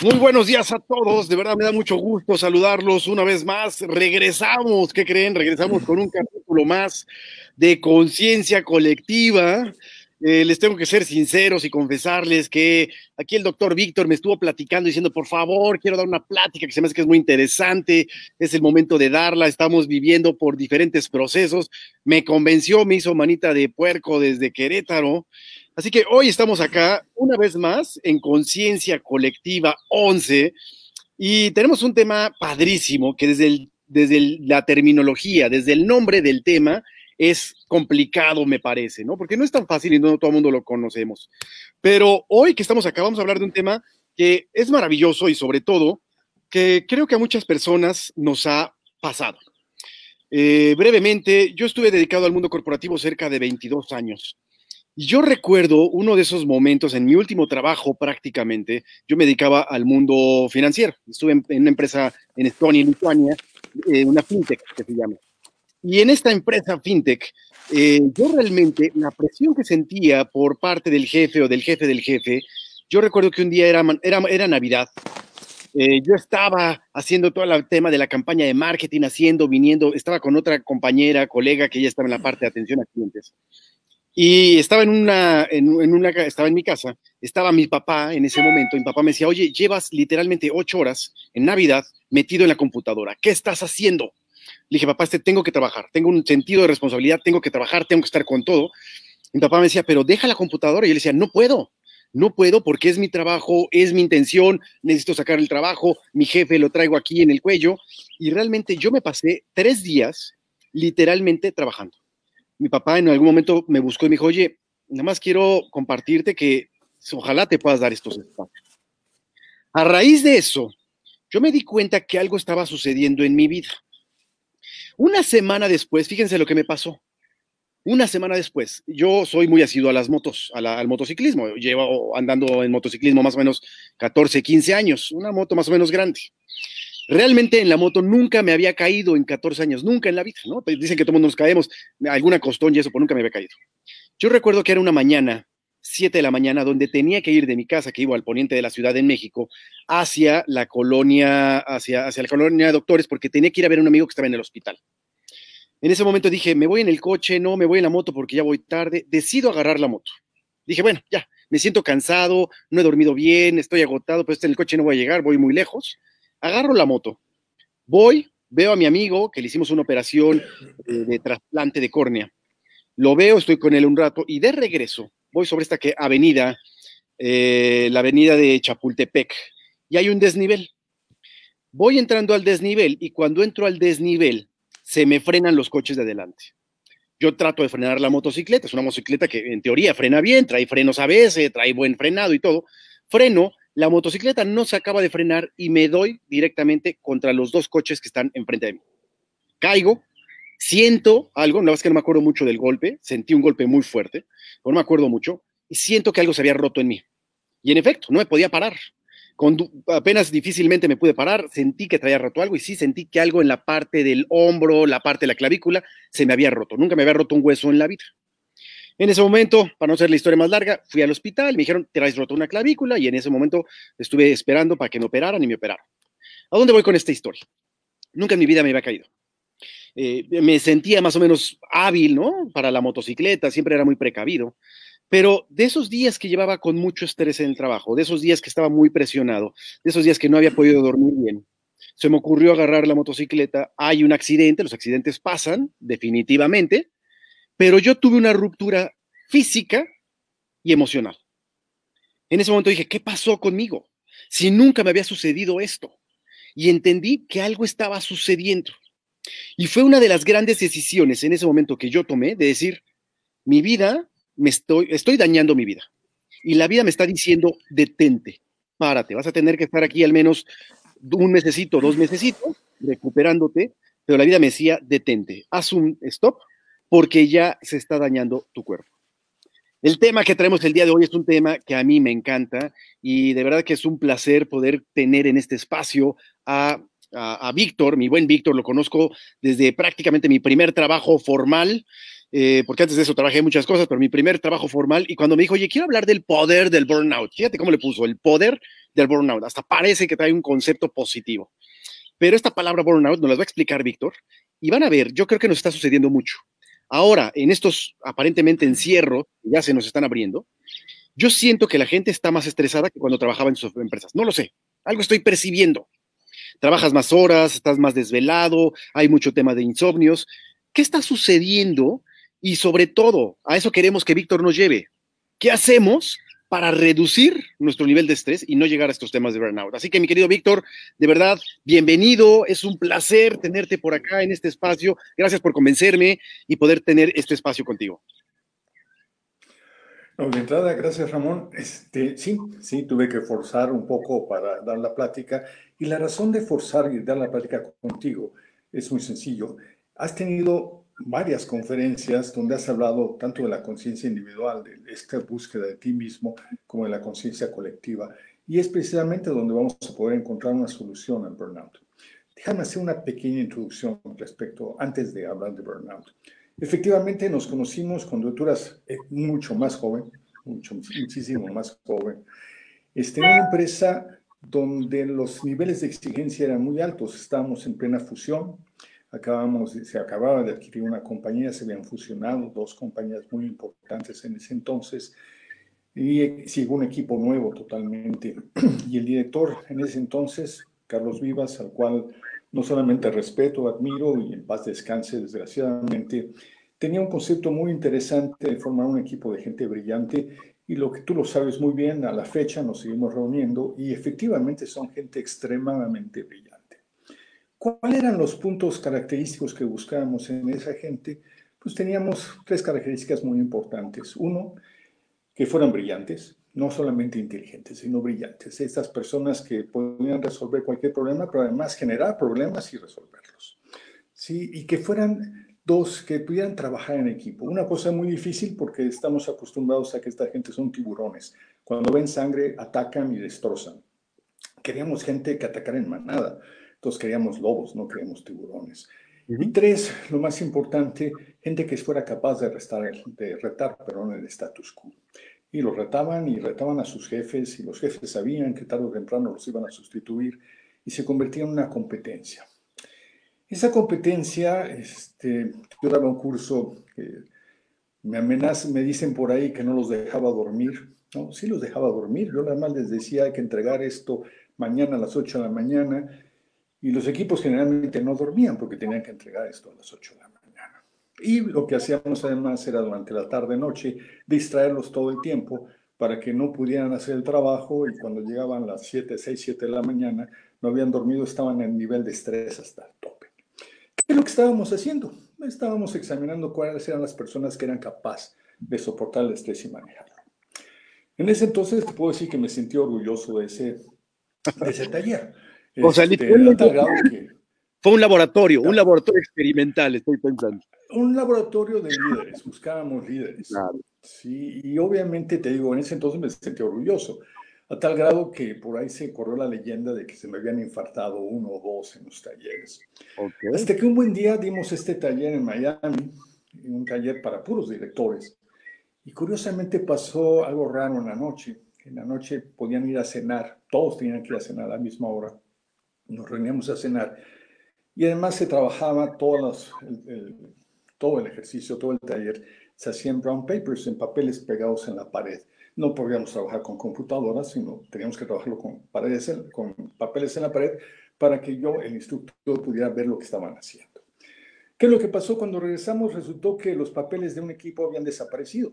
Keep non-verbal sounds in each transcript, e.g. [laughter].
Muy buenos días a todos, de verdad me da mucho gusto saludarlos una vez más. Regresamos, ¿qué creen? Regresamos con un capítulo más de conciencia colectiva. Eh, les tengo que ser sinceros y confesarles que aquí el doctor Víctor me estuvo platicando diciendo, por favor, quiero dar una plática que se me hace que es muy interesante, es el momento de darla, estamos viviendo por diferentes procesos. Me convenció, me hizo manita de puerco desde Querétaro Así que hoy estamos acá una vez más en Conciencia Colectiva 11 y tenemos un tema padrísimo que desde, desde la terminología, desde el nombre del tema, es complicado, me parece, ¿no? Porque no es tan fácil y no todo el mundo lo conocemos. Pero hoy que estamos acá vamos a hablar de un tema que es maravilloso y sobre todo que creo que a muchas personas nos ha pasado. Eh, brevemente, yo estuve dedicado al mundo corporativo cerca de 22 años. Yo recuerdo uno de esos momentos en mi último trabajo prácticamente, yo me dedicaba al mundo financiero. Estuve en, una empresa en Estonia, en Lituania, eh, una fintech que se llama. Y en esta empresa fintech, eh, yo realmente la presión que sentía por parte del jefe o del jefe del jefe, yo recuerdo que un día era, era, era Navidad, eh, yo estaba haciendo todo el tema de la campaña de marketing, haciendo, viniendo, estaba con otra compañera, colega que ya estaba en la parte de atención a clientes. Y estaba en una, en, una, estaba en mi casa, estaba mi papá en ese momento, mi papá me decía, oye, llevas literalmente ocho horas en Navidad metido en la computadora, ¿qué estás haciendo? Le dije, papá, este, tengo que trabajar, tengo un sentido de responsabilidad, tengo que trabajar, tengo que estar con todo. Mi papá me decía, pero deja la computadora. Y yo le decía, no puedo, no puedo porque es mi trabajo, es mi intención, necesito sacar el trabajo, mi jefe lo traigo aquí en el cuello. Y realmente yo me pasé tres días literalmente trabajando mi papá en algún momento me buscó y me dijo, oye, nada más quiero compartirte que ojalá te puedas dar estos espacios. A raíz de eso, yo me di cuenta que algo estaba sucediendo en mi vida. Una semana después, fíjense lo que me pasó. Una semana después, yo soy muy asiduo a las motos, al motociclismo. Llevo andando en motociclismo más o menos 14, 15 años, una moto más o menos grande. Realmente en la moto nunca me había caído en 14 años, nunca en la vida, ¿no? Pues dicen que todo mundo nos caemos, alguna costón y eso, pero nunca me había caído. Yo recuerdo que era una mañana, 7 de la mañana, donde tenía que ir de mi casa, que iba al poniente de la Ciudad de México, hacia la colonia, hacia, hacia la colonia de doctores, porque tenía que ir a ver a un amigo que estaba en el hospital. En ese momento dije, me voy en el coche, no, me voy en la moto porque ya voy tarde, decido agarrar la moto. Dije, bueno, ya, me siento cansado, no he dormido bien, estoy agotado, pero este en el coche no voy a llegar, voy muy lejos agarro la moto, voy, veo a mi amigo que le hicimos una operación eh, de trasplante de córnea. Lo veo, estoy con él un rato y de regreso voy sobre esta que, avenida, eh, la avenida de Chapultepec, y hay un desnivel. Voy entrando al desnivel y cuando entro al desnivel se me frenan los coches de adelante. Yo trato de frenar la motocicleta, es una motocicleta que en teoría frena bien, trae frenos ABS, trae buen frenado y todo. Freno la motocicleta no se acaba de frenar y me doy directamente contra los dos coches que están enfrente de mí. Caigo, siento algo, la verdad es que no me acuerdo mucho del golpe, sentí un golpe muy fuerte, no me acuerdo mucho, y siento que algo se había roto en mí. Y en efecto, no me podía parar. apenas difícilmente me pude parar, sentí que traía roto algo y sí sentí que algo en la parte del hombro, la parte de la clavícula, se me había roto. Nunca me había roto un hueso en la vida. En ese momento, para no hacer la historia más larga, fui al hospital, me dijeron, te has roto una clavícula y en ese momento estuve esperando para que me operaran y me operaron. ¿A dónde voy con esta historia? Nunca en mi vida me había caído. Eh, me sentía más o menos hábil, ¿no? Para la motocicleta, siempre era muy precavido. Pero de esos días que llevaba con mucho estrés en el trabajo, de esos días que estaba muy presionado, de esos días que no había podido dormir bien, se me ocurrió agarrar la motocicleta. Hay un accidente, los accidentes pasan, definitivamente, pero yo tuve una ruptura física y emocional. En ese momento dije, ¿qué pasó conmigo? Si nunca me había sucedido esto. Y entendí que algo estaba sucediendo. Y fue una de las grandes decisiones en ese momento que yo tomé de decir, mi vida, me estoy, estoy dañando mi vida. Y la vida me está diciendo, detente, párate, vas a tener que estar aquí al menos un mesecito, dos mesecitos, recuperándote, pero la vida me decía, detente, haz un stop, porque ya se está dañando tu cuerpo. El tema que traemos el día de hoy es un tema que a mí me encanta y de verdad que es un placer poder tener en este espacio a, Víctor, mi buen Víctor, lo conozco desde prácticamente mi primer trabajo formal eh, porque antes de eso trabajé muchas cosas, pero mi primer trabajo formal, y cuando me dijo, oye, quiero hablar del poder del burnout, fíjate cómo le puso, el poder del burnout, hasta parece que trae un concepto positivo. Pero esta palabra burnout nos la va a explicar Víctor, y van a ver, yo creo que nos está sucediendo mucho. Ahora, en estos aparentemente encierros, ya se nos están abriendo, yo siento que la gente está más estresada que cuando trabajaba en sus empresas. No lo sé, algo estoy percibiendo. Trabajas más horas, estás más desvelado, hay mucho tema de insomnios. ¿Qué está sucediendo y sobre todo, a eso queremos que Víctor nos lleve. ¿Qué hacemos para reducir nuestro nivel de estrés y no llegar a estos temas de burnout? Así que, mi querido Víctor, de verdad, bienvenido. Es un placer tenerte por acá en este espacio. Gracias por convencerme y poder tener este espacio contigo. No, de entrada, gracias Ramón. Este, sí, sí, tuve que forzar un poco para dar la plática. Y la razón de forzar y dar la plática contigo es muy sencillo. Has tenido varias conferencias donde has hablado tanto de la conciencia individual, de esta búsqueda de ti mismo, como de la conciencia colectiva. Y es precisamente donde vamos a poder encontrar una solución al burnout. Déjame hacer una pequeña introducción respecto, antes de hablar de burnout. Efectivamente, nos conocimos cuando tú eras eh, mucho más joven, mucho, muchísimo más joven, este, una empresa donde los niveles de exigencia eran muy altos. Estábamos en plena fusión, acabamos, se acababa de adquirir una compañía, se habían fusionado dos compañías muy importantes en ese entonces y sigue un equipo nuevo totalmente. Y el director en ese entonces, Carlos Vivas, al cual no solamente respeto, admiro y en paz descanse, desgraciadamente, tenía un concepto muy interesante de formar un equipo de gente brillante y lo que tú lo sabes muy bien, a la fecha nos seguimos reuniendo y efectivamente son gente extremadamente brillante. ¿Cuáles eran los puntos característicos que buscábamos en esa gente? Pues teníamos tres características muy importantes. Uno, que fueran brillantes, no solamente inteligentes, sino brillantes. Estas personas que podían resolver cualquier problema, pero además generar problemas y resolverlos. ¿Sí? Y que fueran dos, que pudieran trabajar en equipo. Una cosa muy difícil porque estamos acostumbrados a que esta gente son tiburones. Cuando ven sangre, atacan y destrozan. Queríamos gente que atacara en manada entonces queríamos lobos, no queríamos tiburones. Y tres, lo más importante, gente que fuera capaz de, restar, de retar perdón, el status quo. Y los retaban y retaban a sus jefes y los jefes sabían que tarde o temprano los iban a sustituir y se convertía en una competencia. Esa competencia, este, yo daba un curso que me amenazan, me dicen por ahí que no los dejaba dormir. No, sí los dejaba dormir. Yo nada más les decía hay que entregar esto mañana a las 8 de la mañana y los equipos generalmente no dormían porque tenían que entregar esto a las 8 de la mañana. Y lo que hacíamos además era durante la tarde-noche distraerlos todo el tiempo para que no pudieran hacer el trabajo y cuando llegaban las 7, 6, 7 de la mañana no habían dormido, estaban en nivel de estrés hasta el tope. ¿Qué es lo que estábamos haciendo? Estábamos examinando cuáles eran las personas que eran capaces de soportar el estrés y manejarlo. En ese entonces te puedo decir que me sentí orgulloso de ese, de ese taller o sea, este, fue un laboratorio, un laboratorio experimental, estoy pensando. Un laboratorio de líderes, buscábamos líderes. Sí, y obviamente te digo, en ese entonces me sentí orgulloso, a tal grado que por ahí se corrió la leyenda de que se me habían infartado uno o dos en los talleres. Hasta que un buen día dimos este taller en Miami, un taller para puros directores, y curiosamente pasó algo raro en la noche. En la noche podían ir a cenar, todos tenían que ir a cenar a la misma hora nos reuníamos a cenar y además se trabajaba todos el, todo el ejercicio, todo el taller, se hacían brown papers, en papeles pegados en la pared. No podíamos trabajar con computadoras, sino teníamos que trabajarlo con, paredes, con papeles en la pared para que yo, el instructor, pudiera ver lo que estaban haciendo. ¿Qué es lo que pasó cuando regresamos? Resultó que los papeles de un equipo habían desaparecido.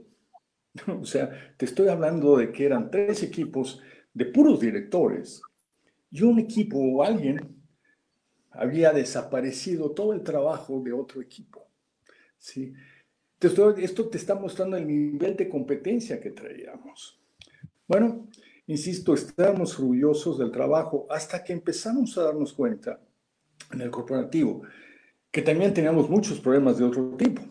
[laughs] o sea, te estoy hablando de que eran tres equipos de puros directores y un equipo o alguien había desaparecido todo el trabajo de otro equipo. ¿sí? esto te está mostrando el nivel de competencia que traíamos. Bueno, insisto, estábamos orgullosos del trabajo hasta que empezamos a darnos cuenta en el corporativo que también teníamos muchos problemas de otro tipo.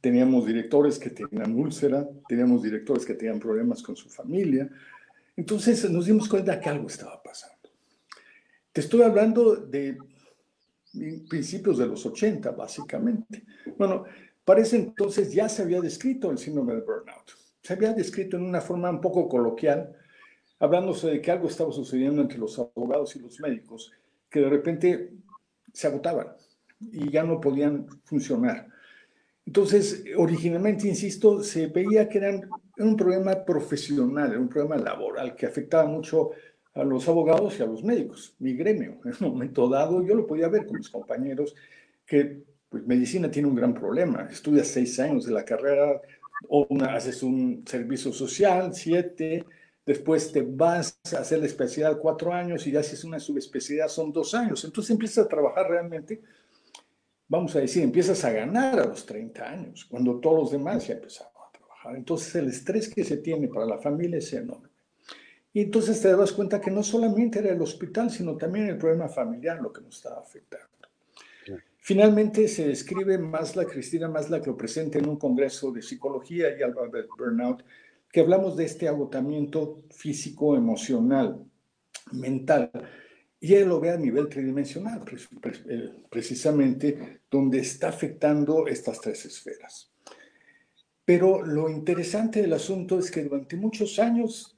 Teníamos directores que tenían úlcera, teníamos directores que tenían problemas con su familia. Entonces nos dimos cuenta que algo estaba pasando. Te estoy hablando de principios de los 80, básicamente. Bueno, Para ese entonces ya se había descrito el síndrome de burnout. Se había descrito en una forma un poco coloquial, hablándose de que algo estaba sucediendo entre los abogados y los médicos, que de repente se agotaban y ya no podían funcionar. Entonces, originalmente, insisto, se veía que eran un problema profesional, era un problema laboral que afectaba mucho a los abogados y a los médicos, mi gremio. En un momento dado, yo lo podía ver con mis compañeros, que pues, medicina tiene un gran problema. Estudias seis años de la carrera, o haces un servicio social, siete, después te vas a hacer la especialidad cuatro años y ya haces una subespecialidad son dos años. Entonces empiezas a trabajar realmente, vamos a decir, empiezas a ganar a los 30 años, cuando todos los demás ya empezaron a trabajar. Entonces el estrés que se tiene para la familia es enorme. Y entonces te das cuenta que no solamente era el hospital, sino también el problema familiar lo que nos estaba afectando. Finalmente se describe Masla, Cristina Masla, que lo presenta en un congreso de psicología y alba de burnout, que hablamos de este agotamiento físico, emocional, mental, y él lo ve a nivel tridimensional, eh, precisamente donde está afectando estas tres esferas. Pero lo interesante del asunto es que durante muchos años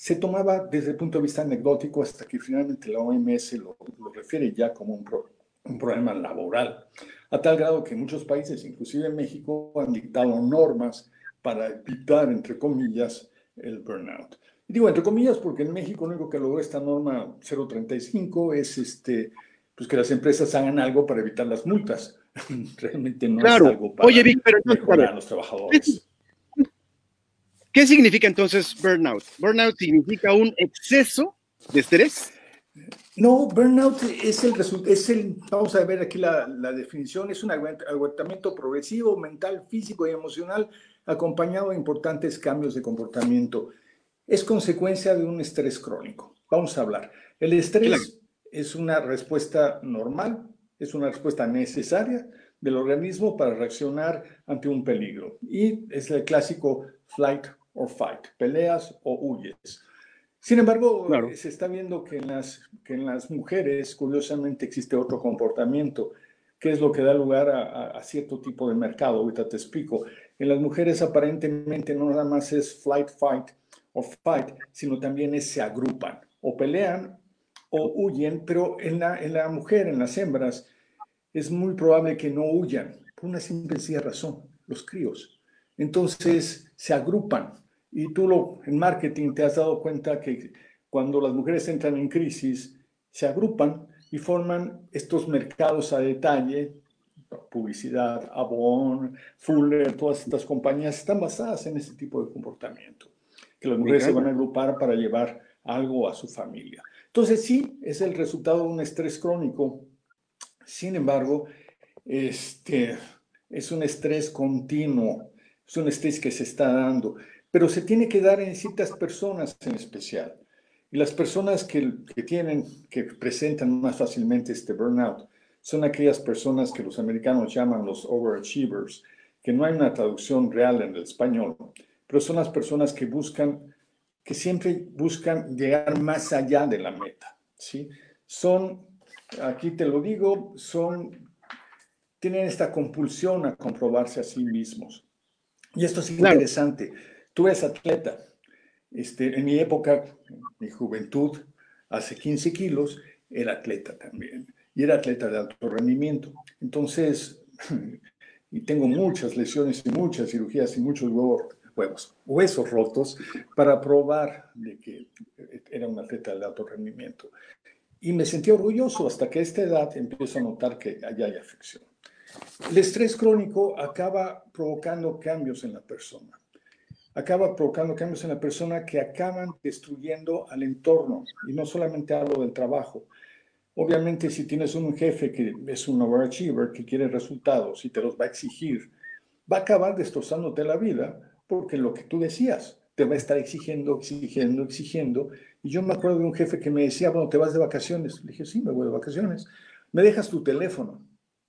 se tomaba desde el punto de vista anecdótico hasta que finalmente la OMS lo, lo refiere ya como un problema un problema laboral, a tal grado que muchos países, inclusive México, han dictado normas para evitar, entre comillas, el burnout. Y digo entre comillas porque en México lo único que logró esta norma 035 es este, pues que las empresas hagan algo para evitar las multas. [laughs] Realmente no es algo para Oye, Vic, pero mejorar a los trabajadores. ¿Qué significa entonces burnout? Burnout significa un exceso de estrés no, burnout es el resultado, es el, vamos a ver aquí la, la, definición, es un agotamiento progresivo, mental, físico y emocional, acompañado de importantes cambios de comportamiento. Es consecuencia de un estrés crónico. Vamos a hablar. El estrés es una respuesta normal, es una respuesta necesaria del organismo para reaccionar ante un peligro. Y es el clásico flight or fight, peleas o huyes. Sin embargo, eh, se está viendo que en, las, que en las mujeres, curiosamente, existe otro comportamiento, que es lo que da lugar a, cierto tipo de mercado. Ahorita te explico. En las mujeres aparentemente no nada más es flight, fight o fight, sino también es se agrupan o pelean o huyen, pero en la, en la mujer, en las hembras, es muy probable que no huyan, por una simple razón, los críos. Entonces se agrupan y tú lo, en marketing te has dado cuenta que cuando las mujeres entran en crisis, se agrupan y forman estos mercados a detalle, publicidad, Avon, Fuller, todas estas compañías están basadas en ese tipo de comportamiento, que las mujeres se van a agrupar para llevar algo a su familia. Entonces sí, es el resultado de un estrés crónico. Sin embargo, este, es un estrés continuo, es un estrés que se está dando pero se tiene que dar en ciertas personas en especial. Y las personas que, que, tienen, que presentan más fácilmente este burnout, son aquellas personas que los americanos llaman los overachievers, que no hay una traducción real en el español, pero son las personas que buscan, que siempre buscan llegar más allá de la meta, ¿sí? Son, aquí te lo digo, son, tienen esta compulsión a comprobarse a sí mismos. Y esto es interesante. Tú eres atleta. Este, en mi época, mi juventud, hace 15 kilos, era atleta también. Y era atleta de alto rendimiento. Entonces, [laughs] y tengo muchas lesiones y muchas cirugías y muchos huevos, huesos rotos para probar de que era un atleta de alto rendimiento. Y me sentí orgulloso hasta que a esta edad empiezo a notar que allá hay afección. El estrés crónico acaba provocando cambios en la persona acaba provocando cambios en la persona que acaban destruyendo al entorno. Y no solamente hablo del trabajo. Obviamente, si tienes un jefe que es un overachiever, que quiere resultados y te los va a exigir, va a acabar destrozándote la vida porque lo que tú decías, te va a estar exigiendo, exigiendo, exigiendo. Y yo me acuerdo de un jefe que me decía, bueno, ¿te vas de vacaciones? Le dije, sí, me voy de vacaciones. ¿Me dejas tu teléfono?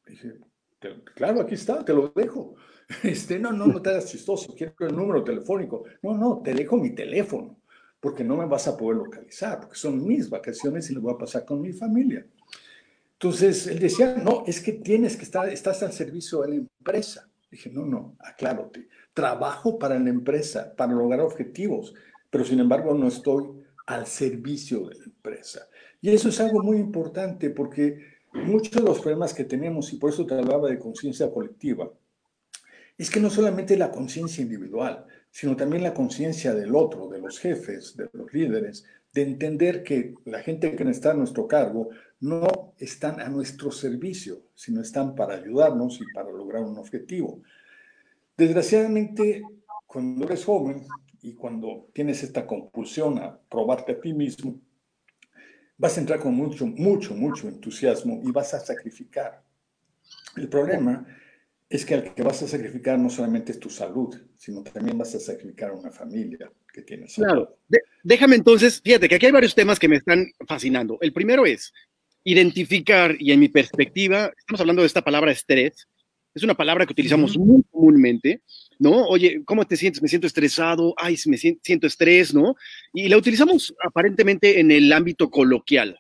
Le dije, claro, aquí está, te lo dejo. [laughs] Este, no, no, no te hagas chistoso, quiero el número telefónico. No, no, te dejo mi teléfono, porque no me vas a poder localizar, porque son mis vacaciones y lo voy a pasar con mi familia. Entonces, él decía, no, es que tienes que estar, estás al servicio de la empresa. Dije, no, no, aclárote. Trabajo para la empresa, para lograr objetivos, pero sin embargo no estoy al servicio de la empresa. Y eso es algo muy importante porque muchos de los problemas que tenemos, y por eso te hablaba de conciencia colectiva, es que no solamente la conciencia individual, sino también la conciencia del otro, de los jefes, de los líderes, de entender que la gente que está a nuestro cargo no están a nuestro servicio, sino están para ayudarnos y para lograr un objetivo. Desgraciadamente, cuando eres joven y cuando tienes esta compulsión a probarte a ti mismo, vas a entrar con mucho, mucho, mucho entusiasmo y vas a sacrificar. El problema es que al que vas a sacrificar no solamente es tu salud, sino también vas a sacrificar una familia que tienes. Claro. déjame entonces, fíjate que aquí hay varios temas que me están fascinando. El primero es identificar, y en mi perspectiva, estamos hablando de esta palabra estrés, es una palabra que utilizamos muy comúnmente, ¿no? Oye, ¿cómo te sientes? Me siento estresado, ay, me siento estrés, ¿no? Y la utilizamos aparentemente en el ámbito coloquial.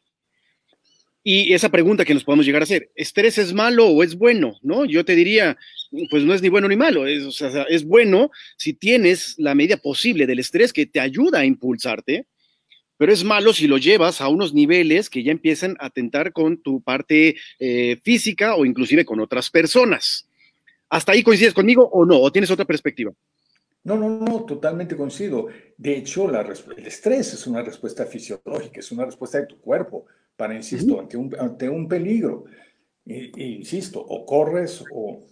Y esa pregunta que nos podemos llegar a hacer, ¿estrés es malo o es bueno? ¿No? Yo te diría, pues no es ni bueno ni malo, es, es bueno si tienes la medida posible del estrés que te ayuda a impulsarte, pero es malo si lo llevas a unos niveles que ya empiezan a atentar con tu parte eh, física o inclusive con otras personas. ¿Hasta ahí coincides conmigo o no? ¿O tienes otra perspectiva? No, no, no, totalmente coincido. De hecho, la, el estrés es una respuesta fisiológica, es una respuesta de tu cuerpo para, insisto, ante, un, ante un peligro. Insisto, o corres o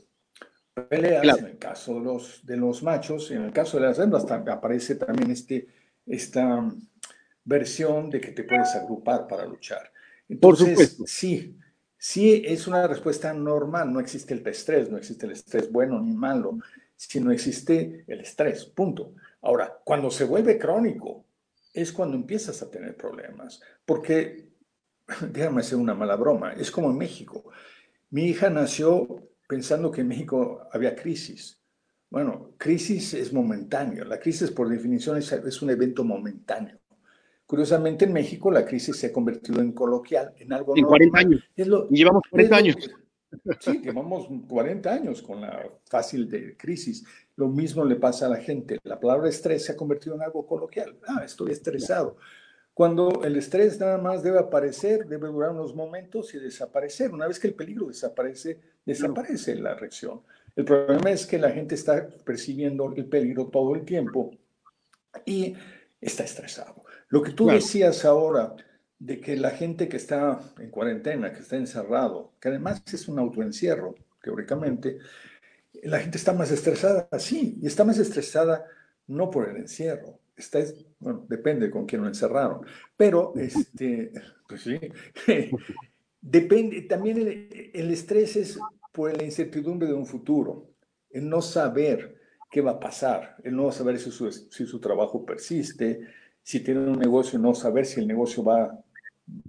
peleas, en el caso de los, de los machos, en el caso de las hembras aparece también este, esta versión de que te puedes agrupar para luchar. Entonces, sí, sí es una respuesta normal, no existe el estrés, no existe el estrés bueno ni malo, sino existe el estrés, punto. Ahora, cuando se vuelve crónico, es cuando empiezas a tener problemas, porque [laughs] déjame hacer una mala broma, es como en México. Mi hija nació pensando que en México había crisis. Bueno, crisis es momentáneo. La crisis, por definición, es, un evento momentáneo. Curiosamente, en México la crisis se ha convertido en coloquial, en algo En 40 años. llevamos 40 años. [laughs] Sí, llevamos 40 años con la fácil de crisis. Lo mismo le pasa a la gente. La palabra estrés se ha convertido en algo coloquial. Ah, estoy estresado cuando el estrés nada más debe aparecer, debe durar unos momentos y desaparecer. Una vez que el peligro desaparece, desaparece la reacción. El problema es que la gente está percibiendo el peligro todo el tiempo y está estresado. Lo que tú decías ahora de que la gente que está en cuarentena, que está encerrado, que además es un autoencierro, teóricamente, la gente está más estresada, sí, y está más estresada no por el encierro, está, bueno, depende con quién lo encerraron, pero este, pues sí, [laughs] depende, también el, estrés es por la incertidumbre de un futuro, el no saber qué va a pasar, el no saber si su, si su trabajo persiste, si tiene un negocio, no saber si el negocio va,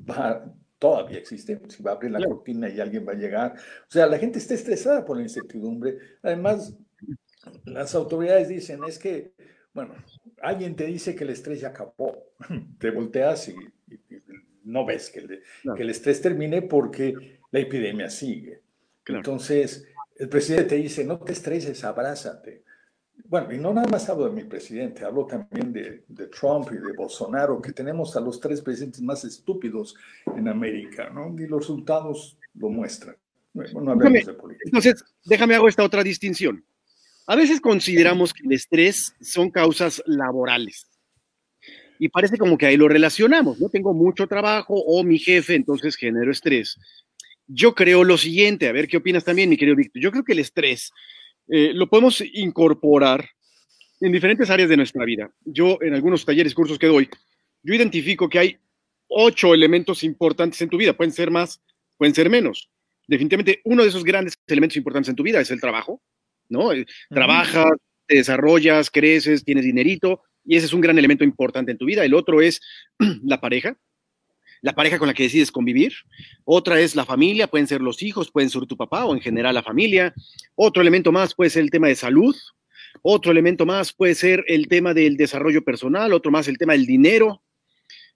va todavía existe, si va a abrir la cortina y alguien va a llegar. O sea, la gente está estresada por la incertidumbre. Además, las autoridades dicen, es que, bueno, alguien te dice que el estrés ya acabó, [laughs] te volteas y, no ves que el, que el, estrés termine porque la epidemia sigue. Entonces, el presidente te dice, no te estreses, abrázate. Bueno, y no nada más hablo de mi presidente, hablo también de, de, Trump y de Bolsonaro, que tenemos a los tres presidentes más estúpidos en América, ¿no? Y los resultados lo muestran. Bueno, no hablemos de política. Entonces, déjame hago esta otra distinción. A veces consideramos que el estrés son causas laborales. Y parece como que ahí lo relacionamos, ¿no? Tengo mucho trabajo o mi jefe, entonces genero estrés. Yo creo lo siguiente, a ver qué opinas también, mi querido Víctor. Yo creo que el estrés eh, lo podemos incorporar en diferentes áreas de nuestra vida. Yo, en algunos talleres, cursos que doy, yo identifico que hay ocho elementos importantes en tu vida. Pueden ser más, pueden ser menos. Definitivamente, uno de esos grandes elementos importantes en tu vida es el trabajo. ¿no? Eh, trabajas, te desarrollas, creces, tienes dinerito, y ese es un gran elemento importante en tu vida. El otro es [clears throat] la pareja, la pareja con la que decides convivir. Otra es la familia, pueden ser los hijos, pueden ser tu papá o en general la familia. Otro elemento más puede ser el tema de salud. Otro elemento más puede ser el tema del desarrollo personal, otro más el tema del dinero.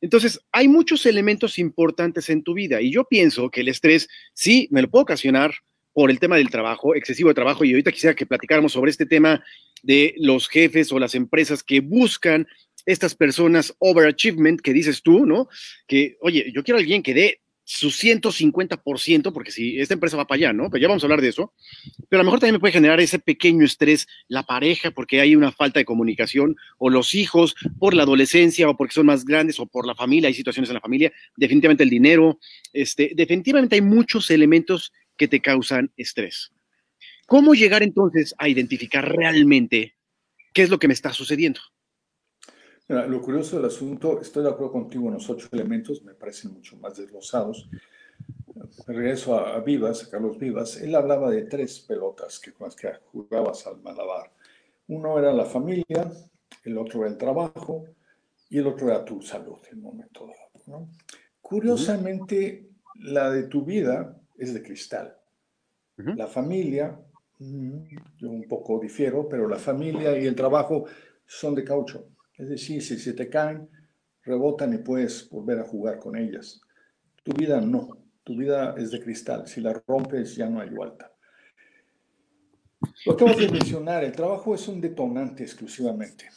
Entonces, hay muchos elementos importantes en tu vida y yo pienso que el estrés sí me lo puedo ocasionar por el tema del trabajo, excesivo de trabajo, y ahorita quisiera que platicáramos sobre este tema de los jefes o las empresas que buscan estas personas overachievement que dices tú, ¿no? Que, oye, yo quiero a alguien que dé su 150%, porque si esta empresa va para allá, ¿no? Pero ya vamos a hablar de eso. Pero a lo mejor también me puede generar ese pequeño estrés la pareja porque hay una falta de comunicación o los hijos por la adolescencia o porque son más grandes o por la familia, hay situaciones en la familia, definitivamente el dinero, este, definitivamente hay muchos elementos que te causan estrés. ¿Cómo llegar entonces a identificar realmente qué es lo que me está sucediendo? Lo curioso del asunto, estoy de acuerdo contigo en los ocho elementos, me parecen mucho más desglosados. Regreso a, Vivas, a Carlos Vivas, él hablaba de tres pelotas que, con las que jugabas al malabar. Uno era la familia, el otro era el trabajo y el otro era tu salud en un momento dado. Curiosamente, la de tu vida es de cristal. La familia, mm, yo un poco difiero, pero la familia y el trabajo son de caucho. Es decir, si se te caen, rebotan y puedes volver a jugar con ellas. Tu vida no, tu vida es de cristal. Si la rompes, ya no hay vuelta. Lo acabo de mencionar, el trabajo es un detonante exclusivamente.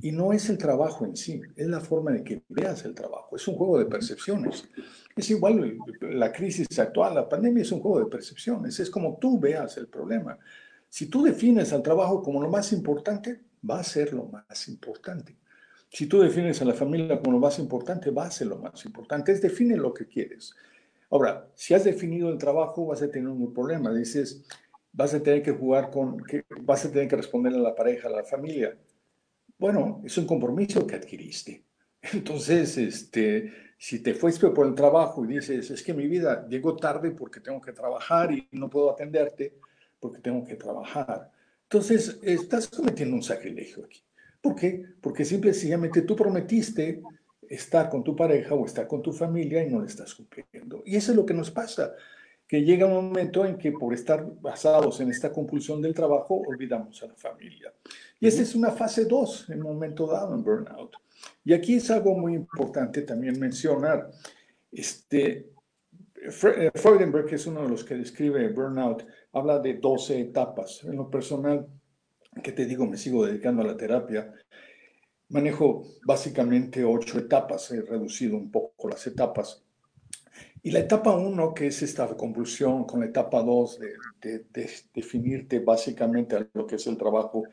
Y no es el trabajo en sí, es la forma de que veas el trabajo. Es un juego de percepciones. Es igual la crisis actual, la pandemia es un juego de percepciones. Es como tú veas el problema. Si tú defines al trabajo como lo más importante, va a ser lo más importante. Si tú defines a la familia como lo más importante, va a ser lo más importante. Es define lo que quieres. Ahora, si has definido el trabajo, vas a tener un problema. Dices, vas a tener que jugar con, que vas a tener que responder a la pareja, a la familia. Bueno, es un compromiso que adquiriste. [laughs] Entonces, este, si te fuiste por el trabajo y dices, es que mi vida llegó tarde porque tengo que trabajar y no puedo atenderte porque tengo que trabajar. Entonces, estás cometiendo un sacrilegio aquí. ¿Por qué? Porque simplemente tú prometiste estar con tu pareja o estar con tu familia y no le estás cumpliendo. Y eso es lo que nos pasa, que llega un momento en que por estar basados en esta compulsión del trabajo, olvidamos a la familia. Y esta es una fase 2 en un momento dado en burnout. Y aquí es algo muy importante también mencionar. Este, eh, Freudenberg, que es uno de los que describe burnout, habla de 12 etapas. En lo personal, que te digo, me sigo dedicando a la terapia, manejo básicamente ocho etapas, he reducido un poco las etapas. Y la etapa uno, que es esta convulsión, con la etapa dos, de, definirte básicamente a lo que es el trabajo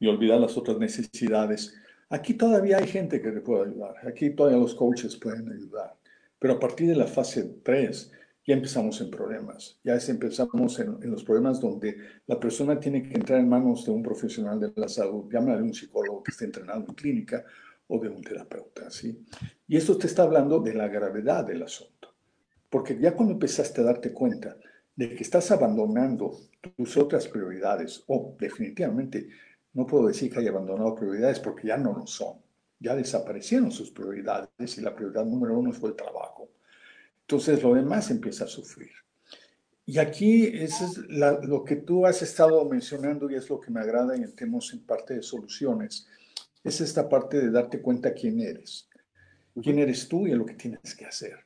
y olvidar las otras necesidades, aquí todavía hay gente que te puede ayudar, aquí todavía los coaches pueden ayudar. Pero a partir de la fase 3, ya empezamos en problemas, ya empezamos en, los problemas donde la persona tiene que entrar en manos de un profesional de la salud, llámale un psicólogo que esté entrenado en clínica o de un terapeuta, ¿sí? Y esto te está hablando de la gravedad del asunto, porque ya cuando empezaste a darte cuenta de que estás abandonando tus otras prioridades, o definitivamente no puedo decir que haya abandonado prioridades porque ya no lo son, ya desaparecieron sus prioridades y la prioridad número uno fue el trabajo entonces lo demás empieza a sufrir. Y aquí eso es lo que tú has estado mencionando y es lo que me agrada y entendemos en parte de soluciones, es esta parte de darte cuenta quién eres, quién eres tú y lo que tienes que hacer.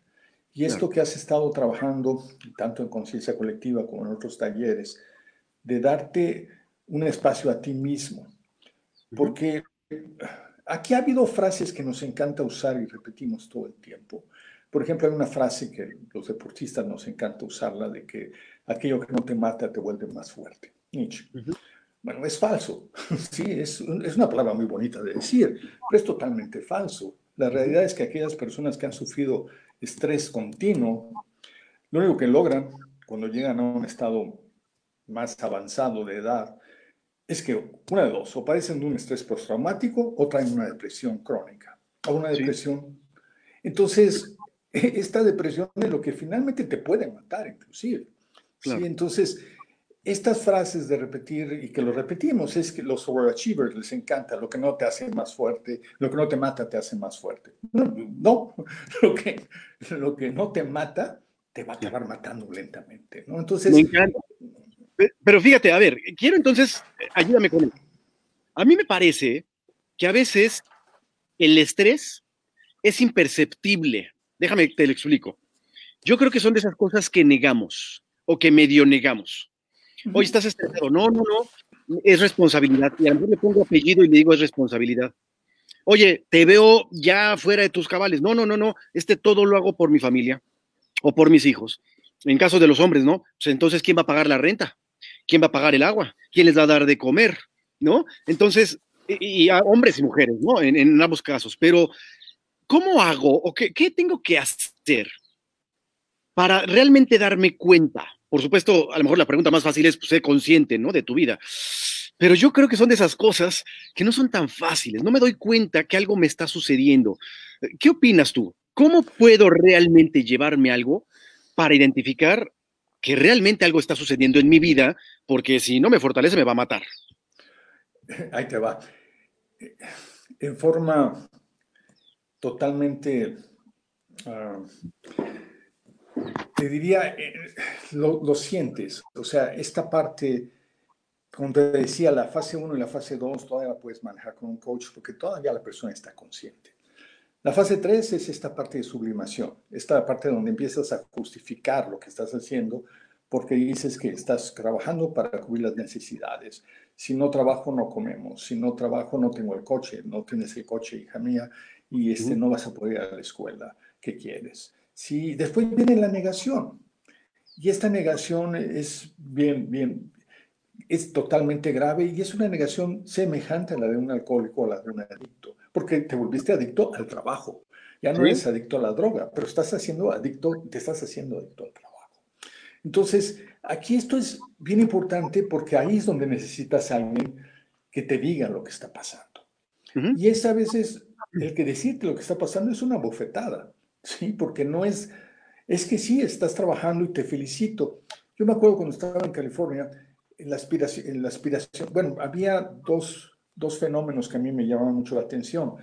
Y esto que has estado trabajando, tanto en conciencia colectiva como en otros talleres, de darte un espacio a ti mismo. Porque aquí ha habido frases que nos encanta usar y repetimos todo el tiempo. Por ejemplo, hay una frase que los deportistas nos encanta usarla de que aquello que no te mata te vuelve más fuerte. Nietzsche. Bueno, es falso. [laughs] Sí, es, es, una palabra muy bonita de decir, pero es totalmente falso. La realidad es que aquellas personas que han sufrido estrés continuo, lo único que logran cuando llegan a un estado más avanzado de edad es que una de dos, o padecen de un estrés postraumático o traen una depresión crónica o una depresión. Entonces, [laughs] esta depresión es lo que finalmente te puede matar, inclusive. ¿sí? Entonces, estas frases de repetir y que lo repetimos es que los overachievers les encanta, lo que no te hace más fuerte, lo que no te mata te hace más fuerte. No, [laughs] lo, que, lo que no te mata te va a acabar matando lentamente. ¿no? Entonces, me encanta. Pero fíjate, a ver, quiero entonces, ayúdame con eso. A mí me parece que a veces el estrés es imperceptible Déjame, te lo explico. Yo creo que son de esas cosas que negamos o que medio negamos. Oye, estás estresado. No, no, no. Es responsabilidad. Y a lo mejor le pongo apellido y le digo es responsabilidad. Oye, te veo ya fuera de tus cabales. No, no, no, no. Este todo lo hago por mi familia o por mis hijos. En caso de los hombres, ¿no? Pues entonces, ¿quién va a pagar la renta? ¿Quién va a pagar el agua? ¿Quién les va a dar de comer? ¿No? Entonces, y, a hombres y mujeres, ¿no? En, ambos casos. Pero, ¿cómo hago o qué, tengo que hacer para realmente darme cuenta? Por supuesto, a lo mejor la pregunta más fácil es pues, ser consciente, ¿no? De tu vida. Pero yo creo que son de esas cosas que no son tan fáciles. No me doy cuenta que algo me está sucediendo. ¿Qué opinas tú? ¿Cómo puedo realmente llevarme algo para identificar que realmente algo está sucediendo en mi vida? Porque si no me fortalece, me va a matar. Ahí te va. En forma totalmente, ah, te diría, eh, lo, lo sientes. O sea, esta parte como te decía, la fase 1 y la fase 2 todavía la puedes manejar con un coach porque todavía la persona está consciente. La fase 3 es esta parte de sublimación, esta parte donde empiezas a justificar lo que estás haciendo porque dices que estás trabajando para cubrir las necesidades. Si no trabajo, no comemos. Si no trabajo, no tengo el coche. No tienes el coche, hija mía, y este, no vas a poder ir a la escuela que quieres. Si, después viene la negación. Y esta negación es bien, bien, es totalmente grave y es una negación semejante a la de un alcohólico o a la de un adicto, porque te volviste adicto al trabajo. Ya no eres adicto a la droga, pero estás haciendo adicto, te estás haciendo adicto al trabajo. Entonces, aquí esto es bien importante porque ahí es donde necesitas a alguien que te diga lo que está pasando. Y es a veces el que decirte lo que está pasando es una bofetada, ¿sí? Porque no es, es que sí, estás trabajando y te felicito. Yo me acuerdo cuando estaba en California, la aspiración, la aspiración, bueno, había dos, dos, fenómenos que a mí me llamaban mucho la atención.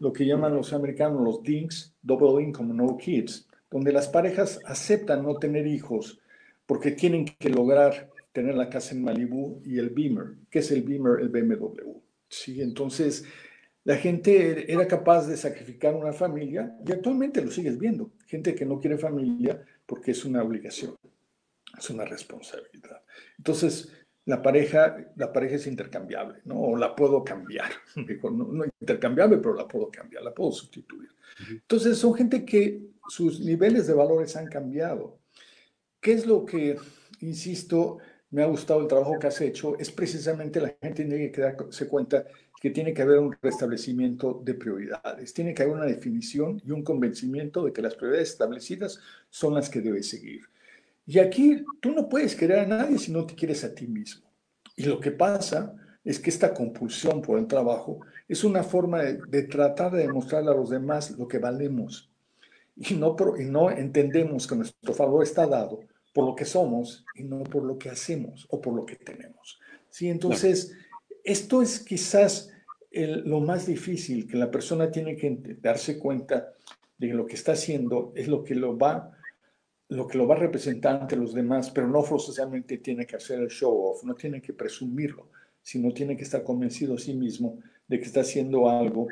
Lo que llaman los americanos los DINKs, Double Income, No Kids, donde las parejas aceptan no tener hijos porque tienen que lograr tener la casa en Malibu y el Beamer. ¿Qué es el Beamer? El BMW. Sí, entonces la gente era capaz de sacrificar una familia y actualmente lo sigues viendo. Gente que no quiere familia porque es una obligación es una responsabilidad. Entonces, la pareja, la pareja es intercambiable, ¿no? O la puedo cambiar. no, no intercambiable, pero la puedo cambiar, la puedo sustituir. Entonces, son gente que sus niveles de valores han cambiado. ¿Qué es lo que, insisto, me ha gustado el trabajo que has hecho? Es precisamente la gente tiene que darse cuenta que tiene que haber un restablecimiento de prioridades, tiene que haber una definición y un convencimiento de que las prioridades establecidas son las que debe seguir. Y aquí tú no puedes querer a nadie si no te quieres a ti mismo. Y lo que pasa es que esta compulsión por el trabajo es una forma de, tratar de demostrarle a los demás lo que valemos. Y no, y no entendemos que nuestro favor está dado por lo que somos y no por lo que hacemos o por lo que tenemos. ¿Sí? Entonces, esto es quizás lo más difícil, que la persona tiene que darse cuenta de que lo que está haciendo es lo que lo va lo que lo va a representar ante los demás, pero no forzosamente tiene que hacer el show off, no tiene que presumirlo, sino tiene que estar convencido a sí mismo de que está haciendo algo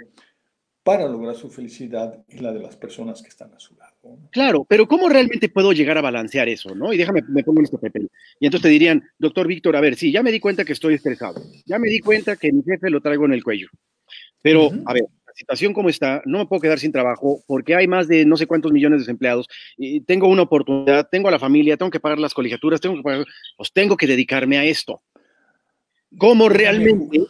para lograr su felicidad y la de las personas que están a su lado. Claro, pero ¿cómo realmente puedo llegar a balancear eso? ¿no? Y déjame, me pongo en este papel. Y entonces te dirían, doctor Víctor, a ver, sí, ya me di cuenta que estoy estresado, ya me di cuenta que mi jefe lo traigo en el cuello, pero, a ver, situación como está, no me puedo quedar sin trabajo porque hay más de no sé cuántos millones de desempleados, y tengo una oportunidad, tengo a la familia, tengo que pagar las colegiaturas, tengo que pagar, pues tengo que dedicarme a esto. ¿Cómo realmente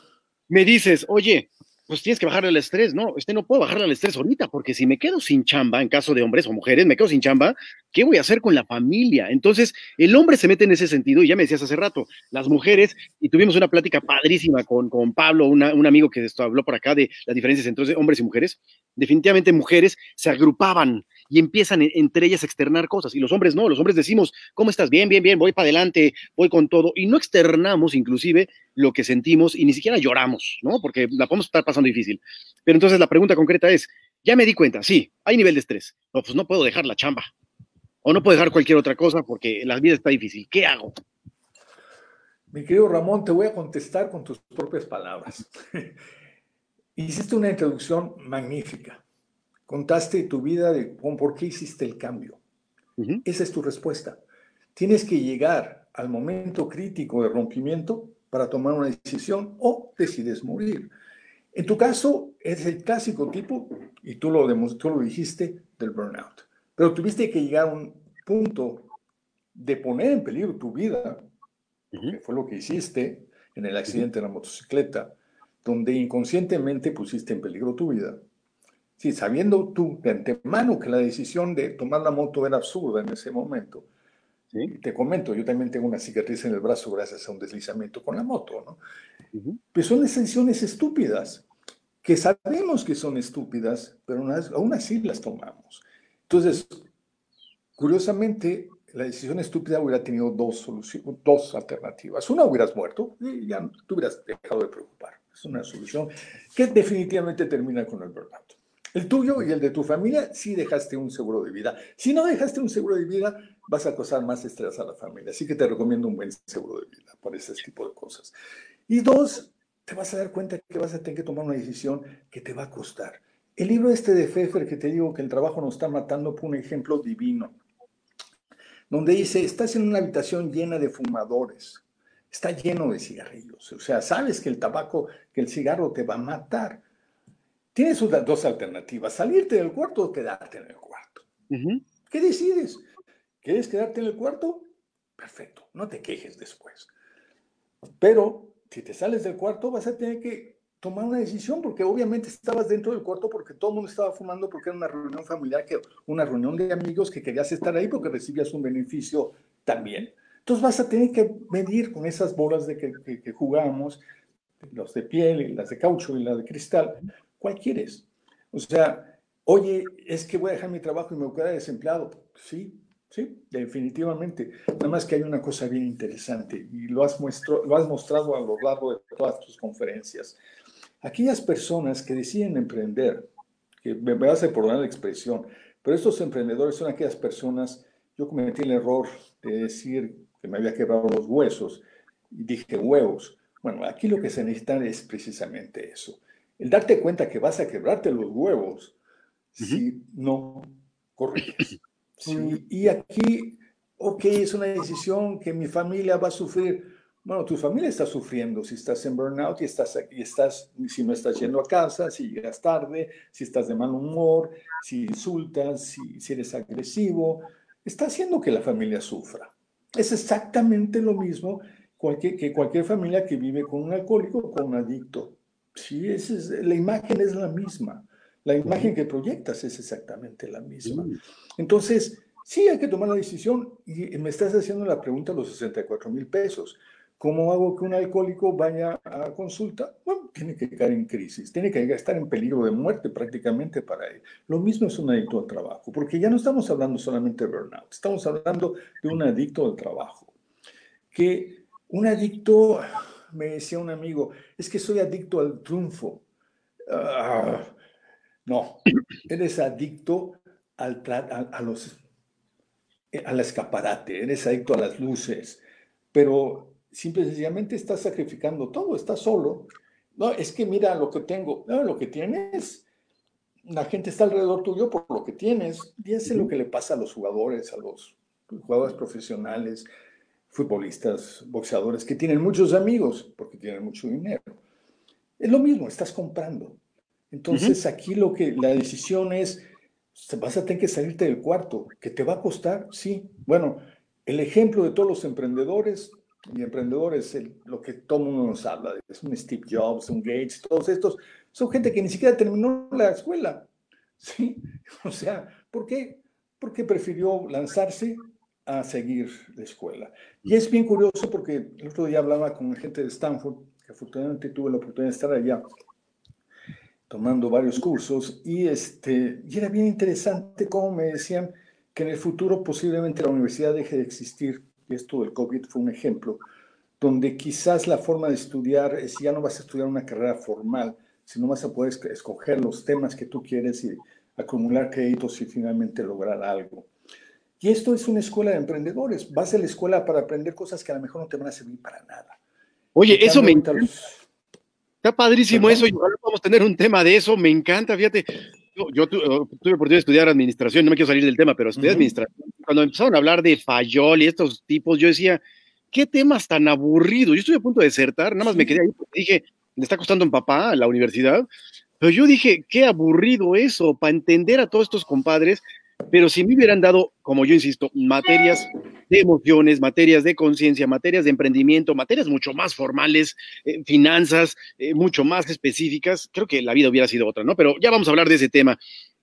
me dices, oye, pues tienes que bajarle el estrés, ¿no? Este no puedo bajarle el estrés ahorita, porque si me quedo sin chamba, en caso de hombres o mujeres, me quedo sin chamba, ¿qué voy a hacer con la familia? Entonces, el hombre se mete en ese sentido, y ya me decías hace rato, las mujeres, y tuvimos una plática padrísima con, con Pablo, un amigo que esto habló por acá de las diferencias entre hombres y mujeres, definitivamente mujeres se agrupaban y empiezan entre ellas a externar cosas. Y los hombres no, los hombres decimos, ¿cómo estás? Bien, bien, bien, voy para adelante, voy con todo. Y no externamos inclusive lo que sentimos y ni siquiera lloramos, ¿no? Porque la podemos estar pasando difícil. Pero entonces la pregunta concreta es, ya me di cuenta, sí, hay nivel de estrés. No, pues no puedo dejar la chamba. O no puedo dejar cualquier otra cosa porque la vida está difícil. ¿Qué hago? Mi querido Ramón, te voy a contestar con tus propias palabras. [laughs] Hiciste una introducción magnífica Contaste tu vida de por qué hiciste el cambio. Esa es tu respuesta. Tienes que llegar al momento crítico de rompimiento para tomar una decisión o decides morir. En tu caso, es el clásico tipo, y tú lo, tú lo dijiste, del burnout. Pero tuviste que llegar a un punto de poner en peligro tu vida, que fue lo que hiciste en el accidente de la motocicleta, donde inconscientemente pusiste en peligro tu vida. Sí, sabiendo tú de antemano que la decisión de tomar la moto era absurda en ese momento. ¿sí? Te comento, yo también tengo una cicatriz en el brazo gracias a un deslizamiento con la moto, ¿no? Pues son decisiones estúpidas, que sabemos que son estúpidas, pero aún así las tomamos. Entonces, curiosamente, la decisión estúpida hubiera tenido dos soluciones, dos alternativas. Una, hubieras muerto y ya te hubieras dejado de preocupar. Es una solución que definitivamente termina con el burnout. El tuyo y el de tu familia, sí dejaste un seguro de vida. Si no dejaste un seguro de vida, vas a causar más estrés a la familia. Así que te recomiendo un buen seguro de vida para ese tipo de cosas. Y dos, te vas a dar cuenta que vas a tener que tomar una decisión que te va a costar. El libro este de Pfeffer que te digo que el trabajo nos está matando fue un ejemplo divino, donde dice, estás en una habitación llena de fumadores, está lleno de cigarrillos, o sea, sabes que el tabaco, que el cigarro te va a matar Tienes unas dos alternativas, salirte del cuarto o quedarte en el cuarto. ¿Qué decides? ¿Quieres quedarte en el cuarto? Perfecto, no te quejes después. Pero si te sales del cuarto vas a tener que tomar una decisión porque obviamente estabas dentro del cuarto porque todo el mundo estaba fumando porque era una reunión familiar, que, una reunión de amigos que querías estar ahí porque recibías un beneficio también. Entonces vas a tener que medir con esas bolas de que, que, que jugamos, los de piel, las de caucho y las de cristal, ¿Cuál quieres? O sea, oye, es que voy a dejar mi trabajo y me voy a quedar desempleado. Sí, sí, definitivamente. Nada más que hay una cosa bien interesante y lo has, lo has mostrado a lo largo de todas tus conferencias. Aquellas personas que deciden emprender, que me vas a por la expresión, pero estos emprendedores son aquellas personas, yo cometí el error de decir que me había quebrado los huesos y dije huevos. Bueno, aquí lo que se necesita es precisamente eso el darte cuenta que vas a quebrarte los huevos si no corriges. y aquí, ok, es una decisión que mi familia va a sufrir. Bueno, tu familia está sufriendo si estás en burnout y estás aquí, estás, si no estás yendo a casa, si llegas tarde, si estás de mal humor, si insultas, si, si eres agresivo, está haciendo que la familia sufra. Es exactamente lo mismo que cualquier familia que vive con un alcohólico o con un adicto. Sí, es, la imagen es la misma. La imagen que proyectas es exactamente la misma. Entonces, sí hay que tomar la decisión y me estás haciendo la pregunta los 64 mil pesos. ¿Cómo hago que un alcohólico vaya a consulta? Bueno, tiene que caer en crisis, tiene que estar en peligro de muerte prácticamente para él. Lo mismo es un adicto al trabajo, porque ya no estamos hablando solamente de burnout, estamos hablando de un adicto al trabajo. Que un adicto me decía un amigo, es que soy adicto al triunfo. Ah, no, eres adicto al, a, los, al escaparate, eres adicto a las luces, pero simple y sencillamente estás sacrificando todo, estás solo. No, es que mira lo que tengo, no, lo que tienes, la gente está alrededor tuyo por lo que tienes, y eso es lo que le pasa a los jugadores, a los jugadores profesionales, futbolistas, boxeadores que tienen muchos amigos porque tienen mucho dinero. Es lo mismo, estás comprando. Entonces aquí lo que la decisión es, vas a tener que salirte del cuarto, que te va a costar, sí. Bueno, el ejemplo de todos los emprendedores y emprendedores, lo que todo el mundo nos habla, es un Steve Jobs, un Gates, todos estos, son gente que ni siquiera terminó la escuela. ¿Sí? [laughs] O sea, ¿por qué? Porque prefirió lanzarse a seguir la escuela. Y es bien curioso porque el otro día hablaba con gente de Stanford, que afortunadamente tuve la oportunidad de estar allá tomando varios cursos, y, este, y era bien interesante cómo me decían que en el futuro posiblemente la universidad deje de existir, y esto del COVID fue un ejemplo, donde quizás la forma de estudiar es ya no vas a estudiar una carrera formal, sino vas a poder escoger los temas que tú quieres y acumular créditos y finalmente lograr algo. Y esto es una escuela de emprendedores. Vas a la escuela para aprender cosas que a lo mejor no te van a servir para nada. Oye, eso me encanta. Está padrísimo eso. Y ojalá podamos tener un tema de eso. Me encanta, fíjate. Yo, tuve oportunidad de estudiar administración, no me quiero salir del tema, pero estudié administración. Cuando empezaron a hablar de Fayol y estos tipos, yo decía, qué temas tan aburridos. Yo estoy a punto de desertar, nada más me quedé ahí porque dije, le está costando un papá a la universidad. Pero yo dije, qué aburrido eso, para entender a todos estos compadres. Pero si me hubieran dado, como yo insisto, materias de emociones, materias de conciencia, materias de emprendimiento, materias mucho más formales, eh, finanzas, eh, mucho más específicas, creo que la vida hubiera sido otra, ¿no? Pero ya vamos a hablar de ese tema.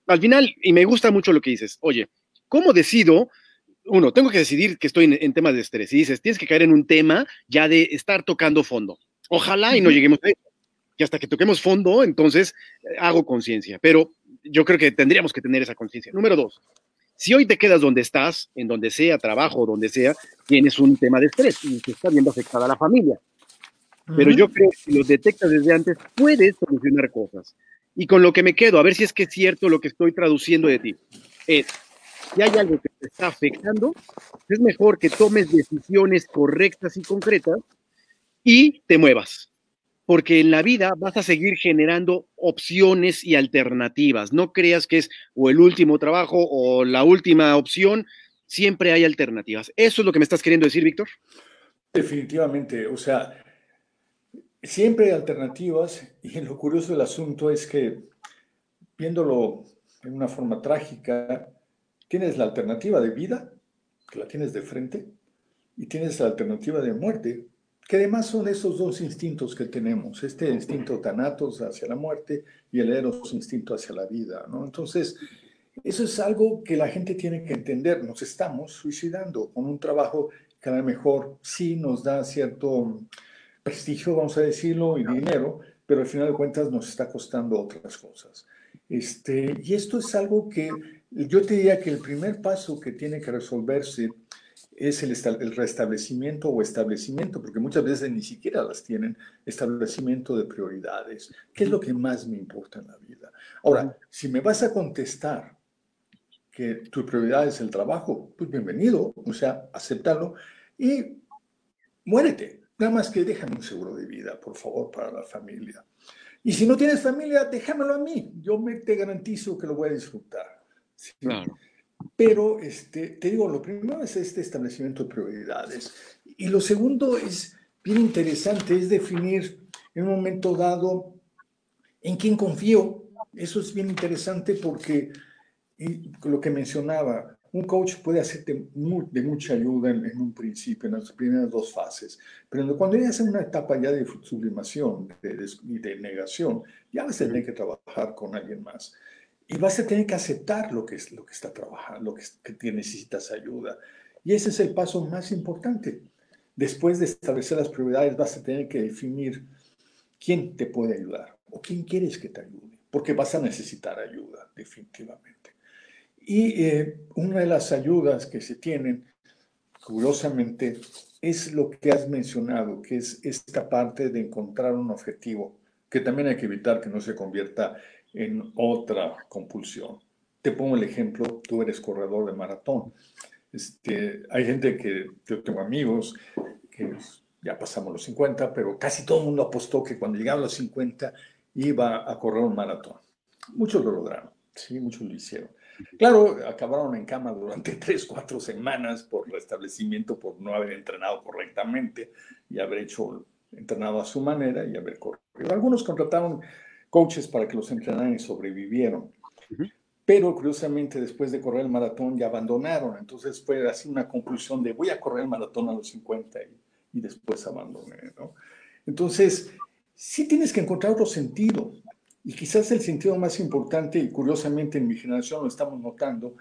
Al final, y me gusta mucho lo que dices, oye, ¿cómo decido uno, tengo que decidir que estoy en, temas de estrés. Y dices, tienes que caer en un tema ya de estar tocando fondo. Ojalá y no lleguemos a eso. Que hasta que toquemos fondo, entonces eh, hago conciencia. Pero yo creo que tendríamos que tener esa conciencia. Número dos, si hoy te quedas donde estás, en donde sea, trabajo, donde sea, tienes un tema de estrés y te está viendo afectada la familia. Pero yo creo que si lo detectas desde antes, puedes solucionar cosas. Y con lo que me quedo, a ver si es que es cierto lo que estoy traduciendo de ti, es si hay algo que te está afectando, es mejor que tomes decisiones correctas y concretas y te muevas. Porque en la vida vas a seguir generando opciones y alternativas. No creas que es o el último trabajo o la última opción. Siempre hay alternativas. ¿Eso es lo que me estás queriendo decir, Víctor? Definitivamente. O sea, siempre hay alternativas. Y [laughs] lo curioso del asunto es que, viéndolo en una forma trágica, Tienes la alternativa de vida, que la tienes de frente, y tienes la alternativa de muerte, que además son esos dos instintos que tenemos, este instinto tanatos hacia la muerte y el eros instinto hacia la vida, ¿no? Entonces, eso es algo que la gente tiene que entender, nos estamos suicidando con un trabajo que a lo mejor sí nos da cierto prestigio, vamos a decirlo, y dinero, pero al final de cuentas nos está costando otras cosas. Este, y esto es algo que yo te diría que el primer paso que tiene que resolverse es el, el, restablecimiento o establecimiento, porque muchas veces ni siquiera las tienen, establecimiento de prioridades. ¿Qué es lo que más me importa en la vida? Ahora, si me vas a contestar que tu prioridad es el trabajo, pues bienvenido, o sea, aceptarlo y muérete. Nada más que déjame un seguro de vida, por favor, para la familia. Y si no tienes familia, déjamelo a mí. Yo me, te garantizo que lo voy a disfrutar. Pero este, te digo, lo primero es este establecimiento de prioridades. Y lo segundo es bien interesante, es definir en un momento dado en quién confío. Eso es bien interesante porque lo que mencionaba, un coach puede hacerte de mucha ayuda en, un principio, en las primeras dos fases, pero cuando ya en una etapa ya de sublimación y de, de, negación, ya vas a tener que trabajar con alguien más. Y vas a tener que aceptar lo que, es, lo que está trabajando, lo que, que necesitas ayuda. Y ese es el paso más importante. Después de establecer las prioridades, vas a tener que definir quién te puede ayudar o quién quieres que te ayude, porque vas a necesitar ayuda, definitivamente. Y eh, una de las ayudas que se tienen, curiosamente, es lo que has mencionado, que es esta parte de encontrar un objetivo, que también hay que evitar que no se convierta en otra compulsión. Te pongo el ejemplo, tú eres corredor de maratón. Este, hay gente que, yo tengo amigos que ya pasamos los 50, pero casi todo el mundo apostó que cuando llegaba los 50 iba a correr un maratón. Muchos lo lograron, sí, muchos lo hicieron. Claro, acabaron en cama durante [laughs] tres, cuatro semanas por restablecimiento, por no haber entrenado correctamente y haber hecho, entrenado a su manera y haber corrido. Algunos contrataron coaches para que los entrenaran y sobrevivieron. Pero curiosamente después de correr el maratón ya abandonaron. Entonces fue así una conclusión de voy a correr el maratón a los 50 y, después abandoné. ¿no? Entonces, sí tienes que encontrar otro sentido. Y quizás el sentido más importante, y curiosamente en mi generación lo estamos notando,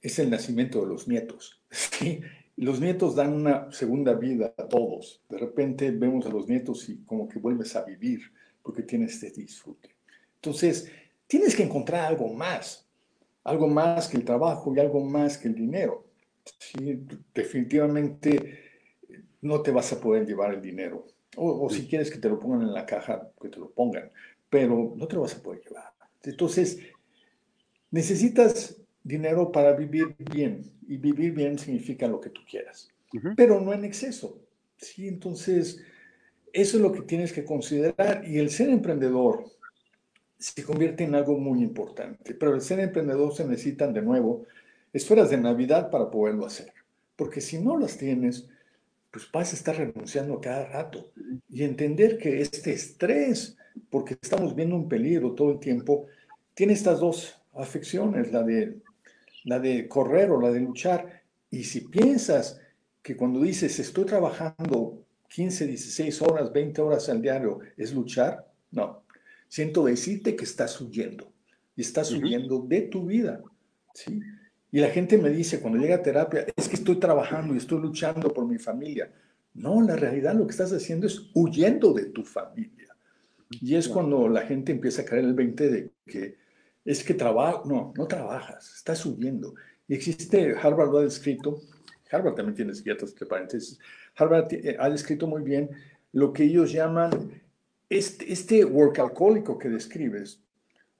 es el nacimiento de los nietos. [laughs] ¿sí? Los nietos dan una segunda vida a todos. De repente vemos a los nietos y como que vuelves a vivir porque tienes este disfrute. Entonces, tienes que encontrar algo más, algo más que el trabajo y algo más que el dinero. Sí, definitivamente no te vas a poder llevar el dinero. O, o, si quieres que te lo pongan en la caja, que te lo pongan, pero no te lo vas a poder llevar. Entonces, necesitas dinero para vivir bien. Y vivir bien significa lo que tú quieras, pero no en exceso. Sí, entonces eso es lo que tienes que considerar y el ser emprendedor se convierte en algo muy importante, pero el ser emprendedor se necesitan de nuevo esferas de Navidad para poderlo hacer, porque si no las tienes, pues vas a estar renunciando cada rato. Y entender que este estrés, porque estamos viendo un peligro todo el tiempo, tiene estas dos afecciones, la de, la de correr o la de luchar. Y si piensas que cuando dices estoy trabajando 15, 16 horas, 20 horas al diario, es luchar, no. Siento decirte que estás huyendo y estás huyendo de tu vida. ¿sí? Y la gente me dice cuando llega a terapia, es que estoy trabajando y estoy luchando por mi familia. No, la realidad lo que estás haciendo es huyendo de tu familia. Y es cuando la gente empieza a caer el 20 de que es que trabajo, no, no trabajas, estás huyendo. Y existe, Harvard lo ha descrito, Harvard también tiene psiquiatras, entre paréntesis, Harvard eh, ha descrito muy bien lo que ellos llaman este, este work alcohólico que describes,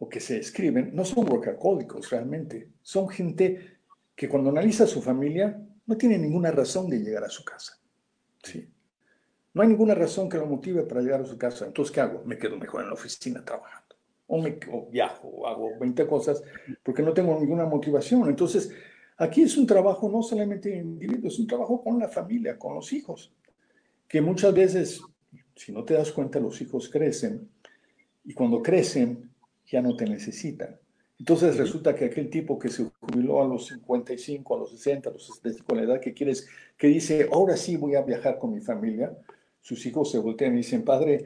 o que se escriben, no son workahólicos realmente, son gente que cuando analiza su familia no tiene ninguna razón de llegar a su casa. ¿sí? No hay ninguna razón que lo motive para llegar a su casa. Entonces, ¿qué hago? Me quedo mejor en la oficina trabajando. O, me, viajo, o hago 20 cosas porque no tengo ninguna motivación. Entonces, aquí es un trabajo no solamente individuo, es un trabajo con la familia, con los hijos. Que muchas veces, si no te das cuenta, los hijos crecen. Y cuando crecen, ya no te necesitan. Entonces resulta que aquel tipo que se jubiló a los 55, a los 60, a los 65, la edad que quieres, que dice, ahora sí voy a viajar con mi familia, sus hijos se voltean y dicen, padre,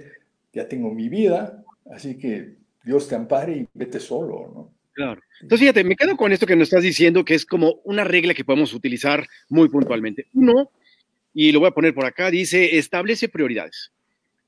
ya tengo mi vida, así que Dios te ampare y vete solo, ¿no? Claro. Entonces, fíjate, me quedo con esto que nos estás diciendo, que es como una regla que podemos utilizar muy puntualmente. Uno, y lo voy a poner por acá, dice, establece prioridades.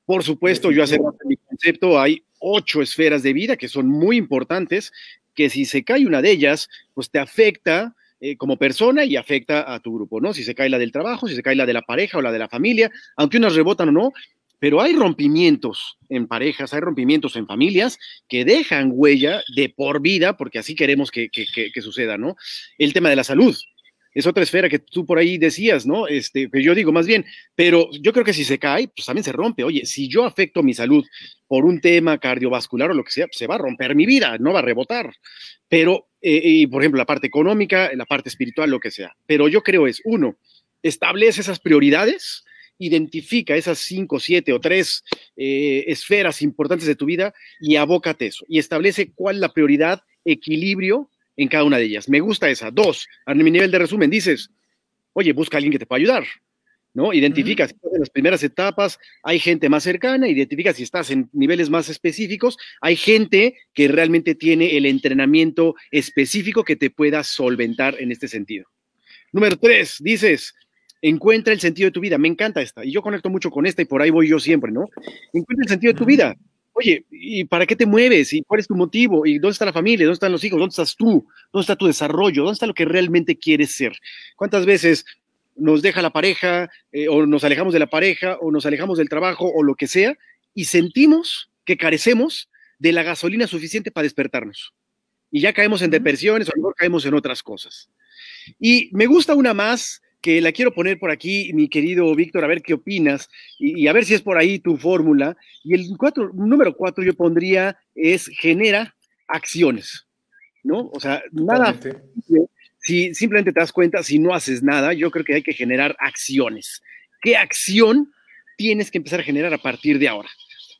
Por supuesto, yo hace mi concepto, hay ocho esferas de vida que son muy importantes, que si se cae una de ellas, pues te afecta eh, como persona y afecta a tu grupo, ¿no? Si se cae la del trabajo, si se cae la de la pareja o la de la familia, aunque unas rebotan o no, pero hay rompimientos en parejas, hay rompimientos en familias que dejan huella de por vida, porque así queremos que, que suceda, ¿no? El tema de la salud es otra esfera que tú por ahí decías, ¿no? Este, que yo digo más bien, pero yo creo que si se cae, pues también se rompe. Oye, si yo afecto mi salud por un tema cardiovascular o lo que sea, pues se va a romper mi vida, no va a rebotar. Pero, eh, y por ejemplo, la parte económica, la parte espiritual, lo que sea. Pero yo creo es, uno, establece esas prioridades, identifica esas cinco, siete o tres eh, esferas importantes de tu vida y abócate eso. Y establece cuál es la prioridad, equilibrio en cada una de ellas. Me gusta esa. Dos, a mi nivel de resumen, dices, oye, busca a alguien que te pueda ayudar, ¿no? Identifica si estás en las primeras etapas, hay gente más cercana, identifica si estás en niveles más específicos, hay gente que realmente tiene el entrenamiento específico que te pueda solventar en este sentido. Número tres, dices, encuentra el sentido de tu vida. Me encanta esta, y yo conecto mucho con esta y por ahí voy yo siempre, ¿no? Encuentra el sentido de tu vida oye, ¿y para qué te mueves? ¿Y cuál es tu motivo? ¿Y dónde está la familia? ¿Dónde están los hijos? ¿Dónde estás tú? ¿Dónde está tu desarrollo? ¿Dónde está lo que realmente quieres ser? ¿Cuántas veces nos deja la pareja eh, o nos alejamos de la pareja o nos alejamos del trabajo o lo que sea y sentimos que carecemos de la gasolina suficiente para despertarnos? Y ya caemos en depresiones o a lo mejor caemos en otras cosas. Y me gusta una más que la quiero poner por aquí, mi querido Víctor, a ver qué opinas y, a ver si es por ahí tu fórmula. Y el cuatro, número cuatro yo pondría es genera acciones, ¿no? O sea, nada, si simplemente te das cuenta, si no haces nada, yo creo que hay que generar acciones. ¿Qué acción tienes que empezar a generar a partir de ahora?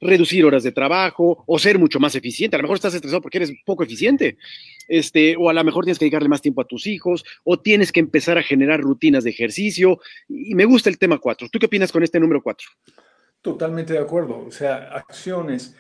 Reducir horas de trabajo o ser mucho más eficiente. A lo mejor estás estresado porque eres poco eficiente, este, o a lo mejor tienes que dedicarle más tiempo a tus hijos, o tienes que empezar a generar rutinas de ejercicio. Y me gusta el tema 4. ¿Tú qué opinas con este número 4? Totalmente de acuerdo. O sea, acciones.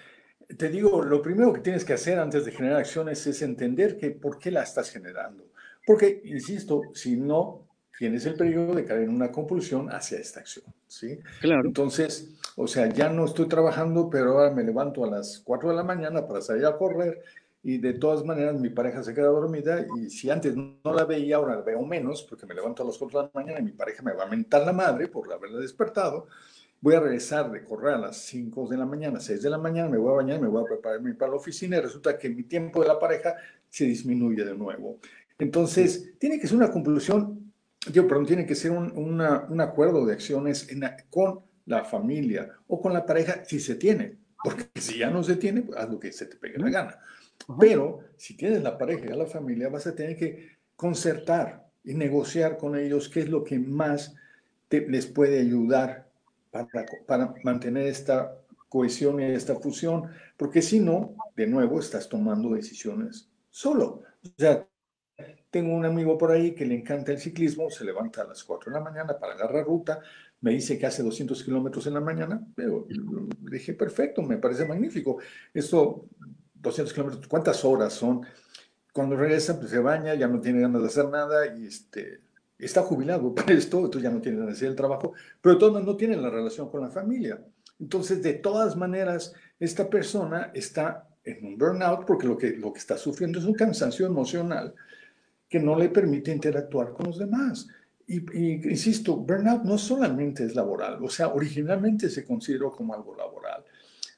Te digo, lo primero que tienes que hacer antes de generar acciones es entender que por qué la estás generando. Porque, insisto, si no tienes el peligro de caer en una compulsión hacia esta acción, ¿sí? Claro. Entonces, o sea, ya no estoy trabajando, pero ahora me levanto a las 4 de la mañana para salir a correr y de todas maneras mi pareja se queda dormida y si antes no la veía, ahora la veo menos porque me levanto a las 4 de la mañana y mi pareja me va a mentar la madre por haberla despertado. Voy a regresar de correr a las 5 de la mañana, 6 de la mañana, me voy a bañar, me voy a prepararme para la oficina y resulta que mi tiempo de la pareja se disminuye de nuevo. Entonces, tiene que ser una conclusión yo, perdón, tiene que ser un, un acuerdo de acciones con la familia o con la pareja si se tiene, porque [laughs] si ya no se tiene, pues haz lo que se te pegue la gana. Pero si tienes la pareja y la familia, vas a tener que concertar y negociar con ellos qué es lo que más les puede ayudar para, para mantener esta cohesión y esta fusión, porque si no, de nuevo, estás tomando decisiones solo. O sea, tengo un amigo por ahí que le encanta el ciclismo, se levanta a las 4 de la mañana para agarrar ruta, me dice que hace 200 kilómetros en la mañana, pero dije, perfecto, me parece magnífico. Esto, 200 kilómetros, ¿cuántas horas son? Cuando regresa, pues se baña, ya no tiene ganas de hacer nada y este, está jubilado [laughs] para esto, entonces ya no tiene ganas de hacer el trabajo, pero todo no tiene la relación con la familia. Entonces, de todas maneras, esta persona está en un burnout porque lo que, lo que está sufriendo es un cansancio emocional que no le permite interactuar con los demás. Y, insisto, burnout no solamente es laboral, o sea, originalmente se consideró como algo laboral,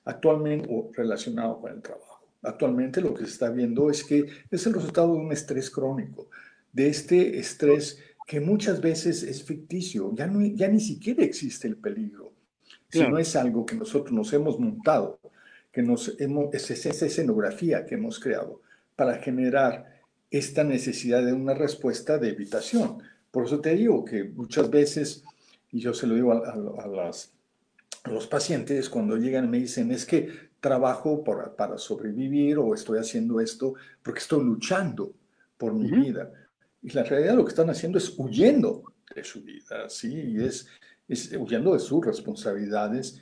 actualmente o relacionado con el trabajo. Actualmente lo que se está viendo es que es el resultado de un estrés crónico, de este estrés que muchas veces es ficticio, ya, no, ya ni siquiera existe el peligro, sino es algo que nosotros nos hemos montado, que nos hemos, es esa escenografía que hemos creado para generar esta necesidad de una respuesta de evitación. Por eso te digo que muchas veces, y yo se lo digo a, los pacientes cuando llegan y me dicen, es que trabajo para, para sobrevivir o estoy haciendo esto porque estoy luchando por mi vida. Y la realidad lo que están haciendo es huyendo de su vida, ¿sí? Y es, es huyendo de sus responsabilidades.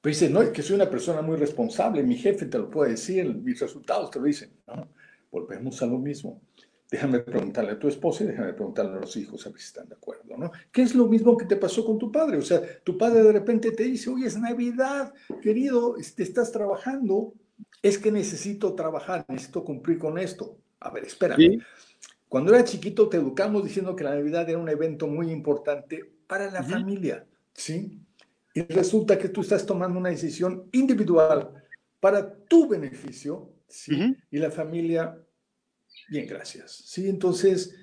Pero dice, no, es que soy una persona muy responsable, mi jefe te lo puede decir, mis resultados te lo dicen. ¿no? Volvemos a lo mismo. Déjame preguntarle a tu esposa y déjame preguntarle a los hijos a ver si están de acuerdo, ¿no? ¿Qué es lo mismo que te pasó con tu padre? O sea, tu padre de repente te dice, oye, es Navidad, querido, este, estás trabajando, es que necesito trabajar, necesito cumplir con esto. A ver, espérame. Cuando era chiquito te educamos diciendo que la Navidad era un evento muy importante para la familia, ¿sí? Y resulta que tú estás tomando una decisión individual para tu beneficio, ¿sí? Y la familia Bien, gracias. Sí, entonces,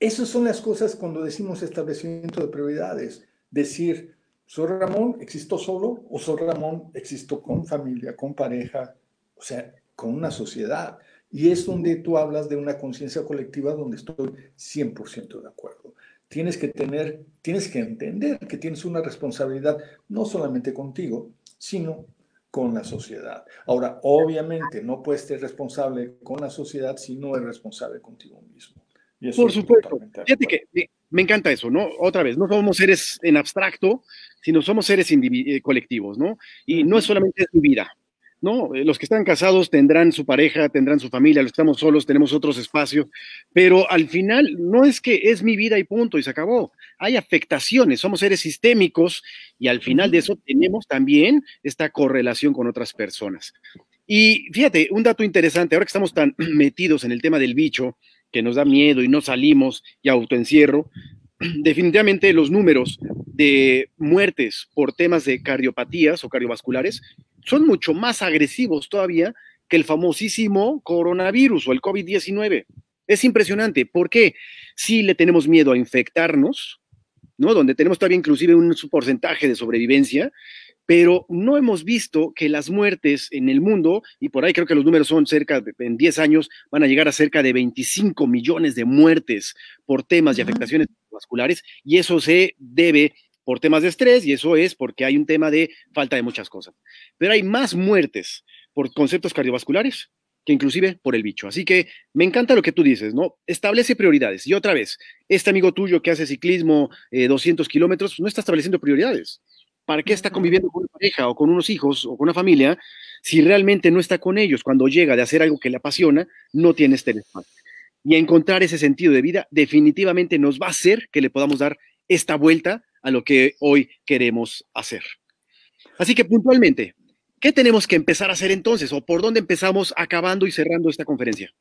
esas son las cosas cuando decimos establecimiento de prioridades. Decir, soy Ramón, existo solo, o soy Ramón, existo con familia, con pareja, o sea, con una sociedad. Y es donde tú hablas de una conciencia colectiva donde estoy 100% de acuerdo. Tienes que tener, tienes que entender que tienes una responsabilidad no solamente contigo, sino con la sociedad. Ahora, obviamente, no puedes ser responsable con la sociedad si no eres responsable contigo mismo. Por supuesto. Fíjate que me, encanta eso, ¿no? Otra vez, no somos seres en abstracto, sino somos seres eh, colectivos, ¿no? Y no es solamente su vida, ¿no? Eh, los que están casados tendrán su pareja, tendrán su familia, los que estamos solos tenemos otros espacios, pero al final no es que es mi vida y punto, y se acabó. Hay afectaciones, somos seres sistémicos y al final de eso tenemos también esta correlación con otras personas. Y fíjate, un dato interesante, ahora que estamos tan [clears throat] metidos en el tema del bicho, que nos da miedo y no salimos y autoencierro, [clears throat] definitivamente los números de muertes por temas de cardiopatías o cardiovasculares son mucho más agresivos todavía que el famosísimo coronavirus o el COVID-19. Es impresionante. ¿Por qué? Si le tenemos miedo a infectarnos, ¿no? Donde tenemos todavía inclusive un porcentaje de sobrevivencia, pero no hemos visto que las muertes en el mundo, y por ahí creo que los números son cerca, de, en 10 años, van a llegar a cerca de 25 millones de muertes por temas y afectaciones vasculares, y eso se debe por temas de estrés y eso es porque hay un tema de falta de muchas cosas. Pero hay más muertes por conceptos cardiovasculares que inclusive por el bicho. Así que me encanta lo que tú dices, ¿no? Establece prioridades. Y otra vez, este amigo tuyo que hace ciclismo 200 eh, kilómetros no está estableciendo prioridades. ¿Para qué está conviviendo con una pareja o con unos hijos o con una familia si realmente no está con ellos? Cuando llega de hacer algo que le apasiona, no tiene este espacio. Y encontrar ese sentido de vida definitivamente nos va a hacer que le podamos dar esta vuelta a lo que hoy queremos hacer. Así que puntualmente, ¿qué tenemos que empezar a hacer entonces o por dónde empezamos acabando y cerrando esta conferencia?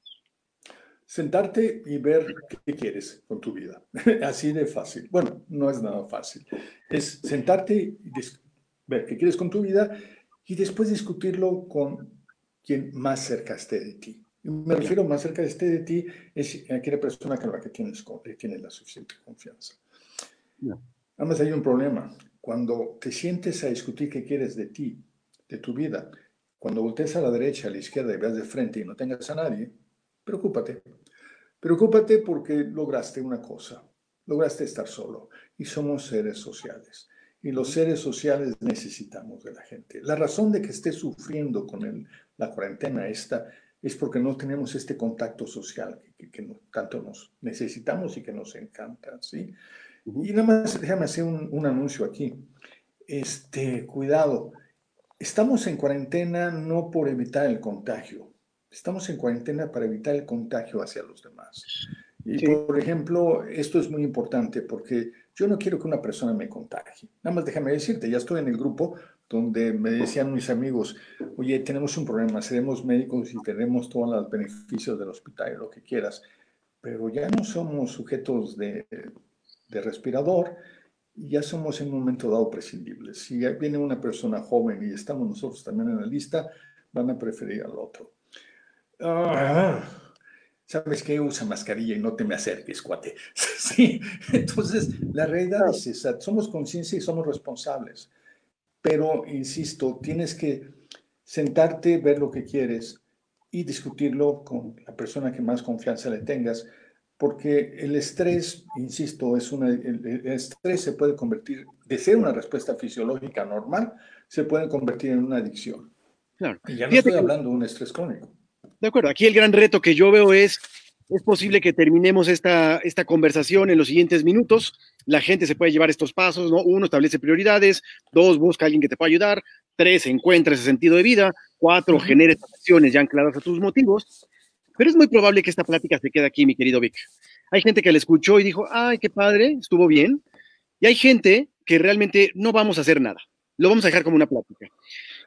Sentarte y ver qué quieres con tu vida. [laughs] Así de fácil. Bueno, no es nada fácil. Es sentarte y ver qué quieres con tu vida y después discutirlo con quien más cerca esté de ti. Me refiero más cerca esté de ti es aquella persona con la que tienes, tienes la suficiente confianza. Además hay un problema. Cuando te sientes a discutir qué quieres de ti, de tu vida, cuando voltees a la derecha, a la izquierda y veas de frente y no tengas a nadie, preocúpate. Preocúpate porque lograste una cosa. lograste estar solo. Y somos seres sociales. Y los seres sociales necesitamos de la gente. La razón de que esté sufriendo con el, la cuarentena esta es porque no tenemos este contacto social que, que, tanto nos necesitamos y que nos encanta, ¿sí? Y nada más, déjame hacer un, un, anuncio aquí. Este, cuidado, estamos en cuarentena no por evitar el contagio, estamos en cuarentena para evitar el contagio hacia los demás. Y por ejemplo, esto es muy importante porque yo no quiero que una persona me contagie. Nada más déjame decirte, ya estoy en el grupo donde me decían mis amigos, oye, tenemos un problema, seremos médicos y tenemos todos los beneficios del hospital y lo que quieras, pero ya no somos sujetos de, de respirador, ya somos en un momento dado prescindibles. Si viene una persona joven y estamos nosotros también en la lista, van a preferir al otro. Ah, ¿Sabes qué? Usa mascarilla y no te me acerques, cuate. [laughs] sí, entonces la realidad es esa. Somos conciencia y somos responsables. Pero, insisto, tienes que sentarte, ver lo que quieres y discutirlo con la persona que más confianza le tengas, porque el estrés, insisto, es una, el, estrés se puede convertir, de ser una respuesta fisiológica normal, se puede convertir en una adicción. Claro. Y ya no estoy hablando de un estrés crónico. De acuerdo, aquí el gran reto que yo veo es es posible que terminemos esta, esta conversación en los siguientes minutos. La gente se puede llevar estos pasos, ¿no? Uno, establece prioridades. Dos, busca a alguien que te pueda ayudar. Tres, encuentra ese sentido de vida. Cuatro, genere acciones ya ancladas a tus motivos. Pero es muy probable que esta plática se quede aquí, mi querido Vic. Hay gente que la escuchó y dijo, ay, qué padre, estuvo bien. Y hay gente que realmente no vamos a hacer nada. Lo vamos a dejar como una plática.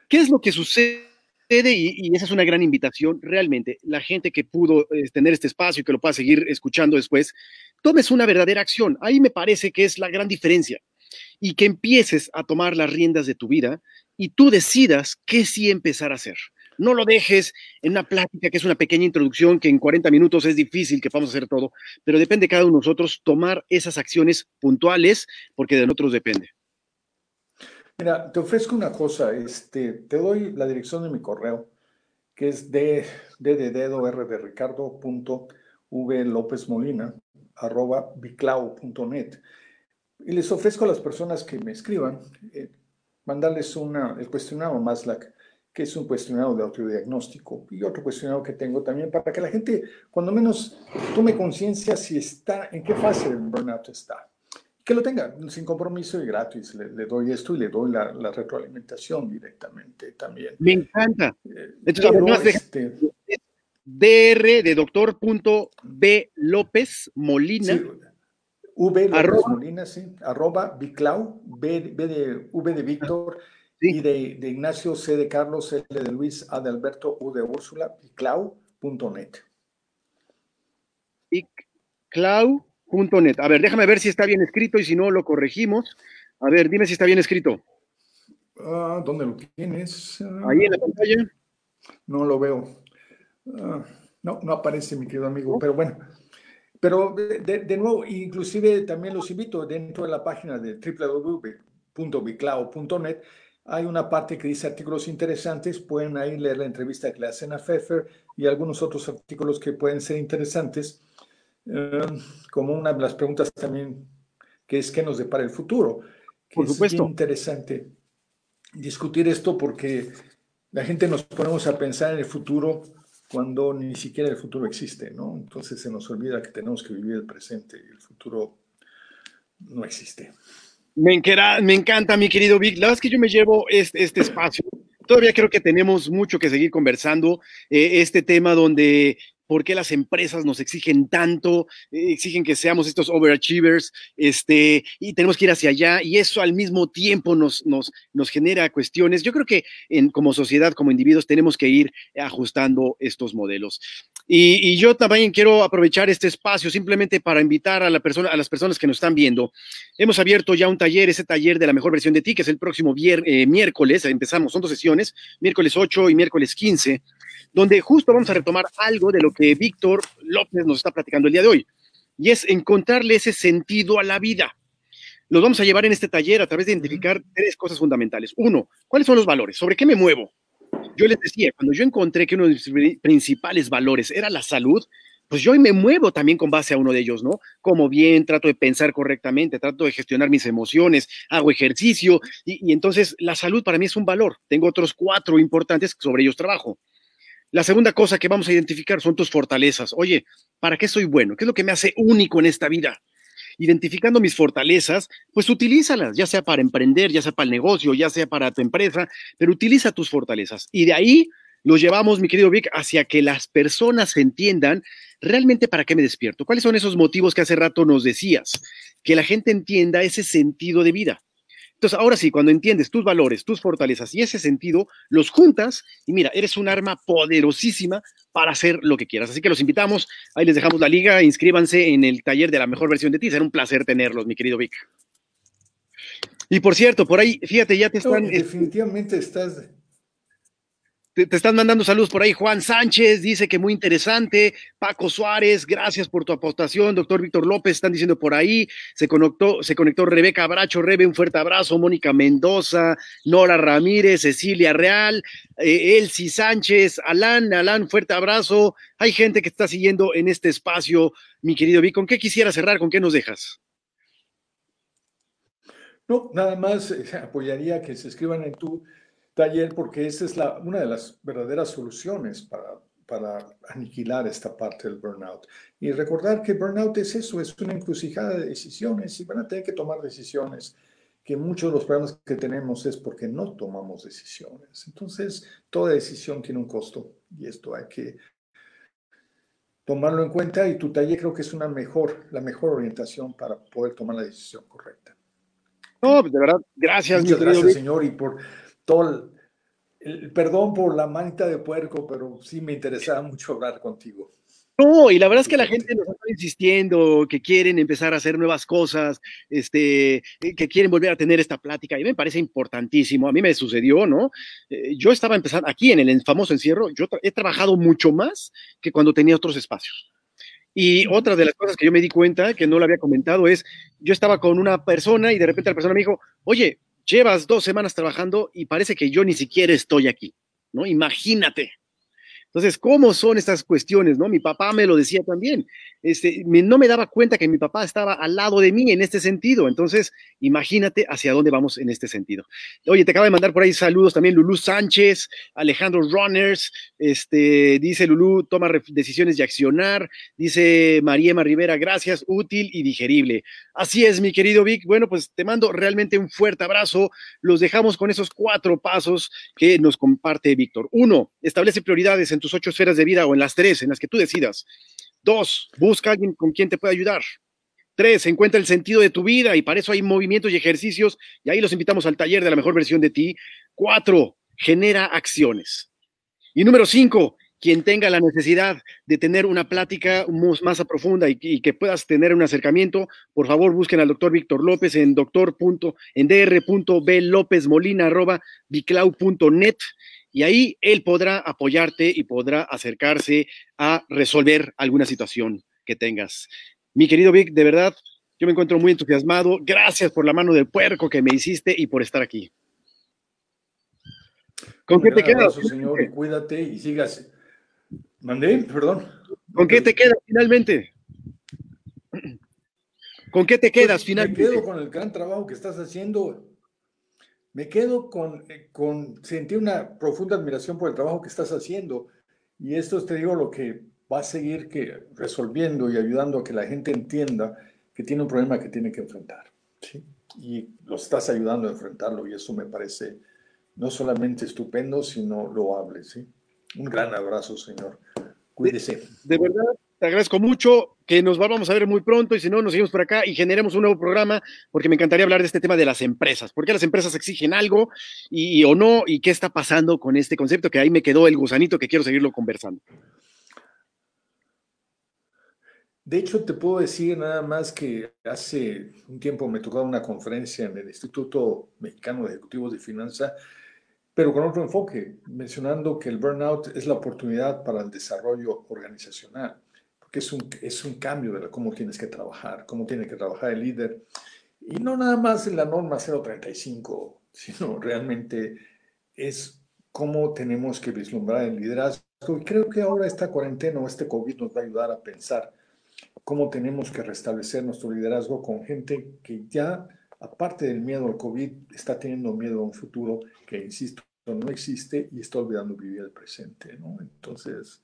¿Qué es lo que sucede? Y, esa es una gran invitación, realmente, la gente que pudo eh, tener este espacio y que lo pueda seguir escuchando después, tomes una verdadera acción. Ahí me parece que es la gran diferencia. Y que empieces a tomar las riendas de tu vida y tú decidas qué sí empezar a hacer. No lo dejes en una plática que es una pequeña introducción, que en 40 minutos es difícil que podamos hacer todo, pero depende de cada uno de nosotros tomar esas acciones puntuales porque de nosotros depende. Mira, te ofrezco una cosa, este, te doy la dirección de mi correo, que es de, de, de dedo, r de ricardo, punto, v lópez molina, arroba biclau.net. Y les ofrezco a las personas que me escriban, eh, mandarles una, el cuestionario MASLAC, que es un cuestionario de autodiagnóstico, y otro cuestionario que tengo también para que la gente, cuando menos, tome conciencia si está, en qué fase del burnout está que lo tenga sin compromiso y gratis. Le, doy esto y le doy la, retroalimentación directamente también. Me encanta. Eh, este, dr de doctor punto B López Molina. v López Molina, sí, arroba Biclau, B, de, v de Víctor y de, Ignacio, C de Carlos, L de Luis, A de Alberto, U de Úrsula, biclau.net. Biclau .net. A ver, déjame ver si está bien escrito y si no lo corregimos. A ver, dime si está bien escrito. Ah, ¿Dónde lo tienes? Ahí en la pantalla. No lo veo. Ah, no, no aparece, mi querido amigo, pero bueno. Pero de, nuevo, inclusive también los invito dentro de la página de www.biclao.net. Hay una parte que dice artículos interesantes. Pueden ahí leer la entrevista que le hacen a Pfeffer y algunos otros artículos que pueden ser interesantes. Eh, como una de las preguntas también, que es qué nos depara el futuro. Que Por supuesto. Es interesante discutir esto porque la gente nos ponemos a pensar en el futuro cuando ni siquiera el futuro existe, ¿no? Entonces se nos olvida que tenemos que vivir el presente y el futuro no existe. Me, me encanta, mi querido Vic. La verdad es que yo me llevo este, este espacio. Todavía creo que tenemos mucho que seguir conversando. Eh, este tema donde por qué las empresas nos exigen tanto, eh, exigen que seamos estos overachievers, este, y tenemos que ir hacia allá, y eso al mismo tiempo nos, nos, nos genera cuestiones. Yo creo que en, como sociedad, como individuos, tenemos que ir ajustando estos modelos. Y, yo también quiero aprovechar este espacio simplemente para invitar a, la persona, a las personas que nos están viendo. Hemos abierto ya un taller, ese taller de la mejor versión de ti, que es el próximo eh, miércoles, empezamos, son dos sesiones, miércoles 8 y miércoles 15 donde justo vamos a retomar algo de lo que Víctor López nos está platicando el día de hoy, y es encontrarle ese sentido a la vida. Los vamos a llevar en este taller a través de identificar tres cosas fundamentales. Uno, ¿cuáles son los valores? ¿Sobre qué me muevo? Yo les decía, cuando yo encontré que uno de mis principales valores era la salud, pues yo me muevo también con base a uno de ellos, ¿no? Como bien, trato de pensar correctamente, trato de gestionar mis emociones, hago ejercicio y, y entonces la salud para mí es un valor. Tengo otros cuatro importantes sobre ellos trabajo. La segunda cosa que vamos a identificar son tus fortalezas. Oye, ¿para qué soy bueno? ¿Qué es lo que me hace único en esta vida? Identificando mis fortalezas, pues utilízalas, ya sea para emprender, ya sea para el negocio, ya sea para tu empresa, pero utiliza tus fortalezas. Y de ahí los llevamos, mi querido Vic, hacia que las personas entiendan realmente para qué me despierto. ¿Cuáles son esos motivos que hace rato nos decías? Que la gente entienda ese sentido de vida. Entonces, ahora sí, cuando entiendes tus valores, tus fortalezas y ese sentido, los juntas y mira, eres un arma poderosísima para hacer lo que quieras. Así que los invitamos, ahí les dejamos la liga, inscríbanse en el taller de la mejor versión de ti. Será un placer tenerlos, mi querido Vic. Y por cierto, por ahí, fíjate, ya te están... definitivamente estás te, están mandando saludos por ahí. Juan Sánchez dice que muy interesante. Paco Suárez, gracias por tu aportación. Doctor Víctor López, están diciendo por ahí. Se conectó, se conectó Rebeca Abracho, Rebe, un fuerte abrazo. Mónica Mendoza, Nora Ramírez, Cecilia Real, eh, Elsie Sánchez, Alan, Alan, fuerte abrazo. Hay gente que está siguiendo en este espacio, mi querido Vic. ¿Con qué quisiera cerrar? ¿Con qué nos dejas? No, nada más eh, apoyaría que se escriban en tu taller porque esa es la, una de las verdaderas soluciones para, para aniquilar esta parte del burnout. Y recordar que burnout es eso, es una encrucijada de decisiones y van a tener que tomar decisiones que muchos de los problemas que tenemos es porque no tomamos decisiones. Entonces, toda decisión tiene un costo y esto hay que tomarlo en cuenta y tu taller creo que es una mejor, la mejor orientación para poder tomar la decisión correcta. No, de verdad, gracias. Muchas gracias, señor, y por todo el, perdón por la manita de puerco, pero sí me interesaba mucho hablar contigo. No, y la verdad es que la gente nos está insistiendo, que quieren empezar a hacer nuevas cosas, este, eh, que quieren volver a tener esta plática, y me parece importantísimo. A mí me sucedió, ¿no? Eh, yo estaba empezando aquí en el famoso encierro, yo he trabajado mucho más que cuando tenía otros espacios. Y otra de las cosas que yo me di cuenta, que no lo había comentado, es, yo estaba con una persona y de repente la persona me dijo, oye, llevas dos semanas trabajando y parece que yo ni siquiera estoy aquí, ¿no? Imagínate. Entonces, ¿cómo son estas cuestiones? ¿no? Mi papá me lo decía también. Este, no me daba cuenta que mi papá estaba al lado de mí en este sentido. Entonces, imagínate hacia dónde vamos en este sentido. Oye, te acaba de mandar por ahí saludos también Lulú Sánchez, Alejandro Runners, este, dice Lulú, toma decisiones y accionar. Dice Mariema Rivera, gracias, útil y digerible. Así es, mi querido Vic. Bueno, pues te mando realmente un fuerte abrazo. Los dejamos con esos cuatro pasos que nos comparte Víctor. Uno, establece prioridades en tus ocho esferas de vida o en las tres, en las que tú decidas. Dos, busca a alguien con quien te pueda ayudar. Tres, encuentra el sentido de tu vida y para eso hay movimientos y ejercicios y ahí los invitamos al taller de la mejor versión de ti. Cuatro, genera acciones. Y número cinco, quien tenga la necesidad de tener una plática más profunda y, que puedas tener un acercamiento, por favor busquen al doctor Víctor López en doctor. en y ahí él podrá apoyarte y podrá acercarse a resolver alguna situación que tengas. Mi querido Vic, de verdad, yo me encuentro muy entusiasmado. Gracias por la mano del puerco que me hiciste y por estar aquí. ¿Con qué te quedas? señor, y cuídate y sigas. Mandé, perdón. ¿Con qué te quedas finalmente? ¿Con qué te quedas finalmente? Me quedo con el gran trabajo que estás haciendo me quedo con, eh, con, sentí una profunda admiración por el trabajo que estás haciendo y esto te digo lo que va a seguir que, resolviendo y ayudando a que la gente entienda que tiene un problema que tiene que enfrentar. ¿sí? Y lo estás ayudando a enfrentarlo y eso me parece no solamente estupendo, sino loable. ¿sí? Un gran abrazo, señor. Cuídese. de verdad, te agradezco mucho, que nos vamos a ver muy pronto y si no, nos seguimos por acá y generemos un nuevo programa porque me encantaría hablar de este tema de las empresas. ¿Por qué las empresas exigen algo y, o no? ¿Y qué está pasando con este concepto? Que ahí me quedó el gusanito que quiero seguirlo conversando. De hecho, te puedo decir nada más que hace un tiempo me tocó una conferencia en el Instituto Mexicano de Ejecutivos de Finanza, pero con otro enfoque, mencionando que el burnout es la oportunidad para el desarrollo organizacional es un, es un cambio de cómo tienes que trabajar, cómo tiene que trabajar el líder. Y no nada más la norma 035, sino realmente es cómo tenemos que vislumbrar el liderazgo Y creo que ahora esta cuarentena o este COVID nos va a ayudar a pensar cómo tenemos que restablecer nuestro liderazgo con gente que ya, aparte del miedo al COVID, está teniendo miedo a un futuro que, insisto, no existe y está olvidando vivir el presente, ¿no? Entonces,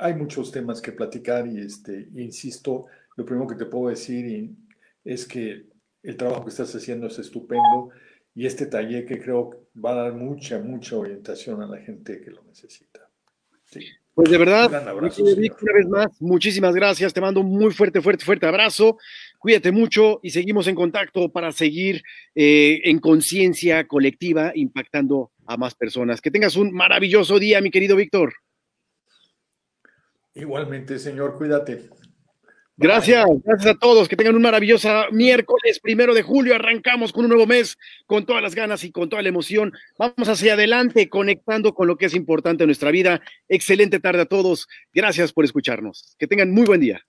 hay muchos temas que platicar y, este, insisto, lo primero que te puedo decir es que el trabajo que estás haciendo es estupendo y este taller que creo va a dar mucha, mucha orientación a la gente que lo necesita. Pues de verdad, un abrazo, una vez más, muchísimas gracias. Te mando un muy fuerte, fuerte, fuerte abrazo. Cuídate mucho y seguimos en contacto para seguir eh, en conciencia colectiva impactando a más personas. Que tengas un maravilloso día, mi querido Víctor. Igualmente, señor, cuídate. Gracias, gracias a todos. Que tengan un maravilloso miércoles primero de julio. Arrancamos con un nuevo mes, con todas las ganas y con toda la emoción. Vamos hacia adelante, conectando con lo que es importante en nuestra vida. Excelente tarde a todos. Gracias por escucharnos. Que tengan muy buen día.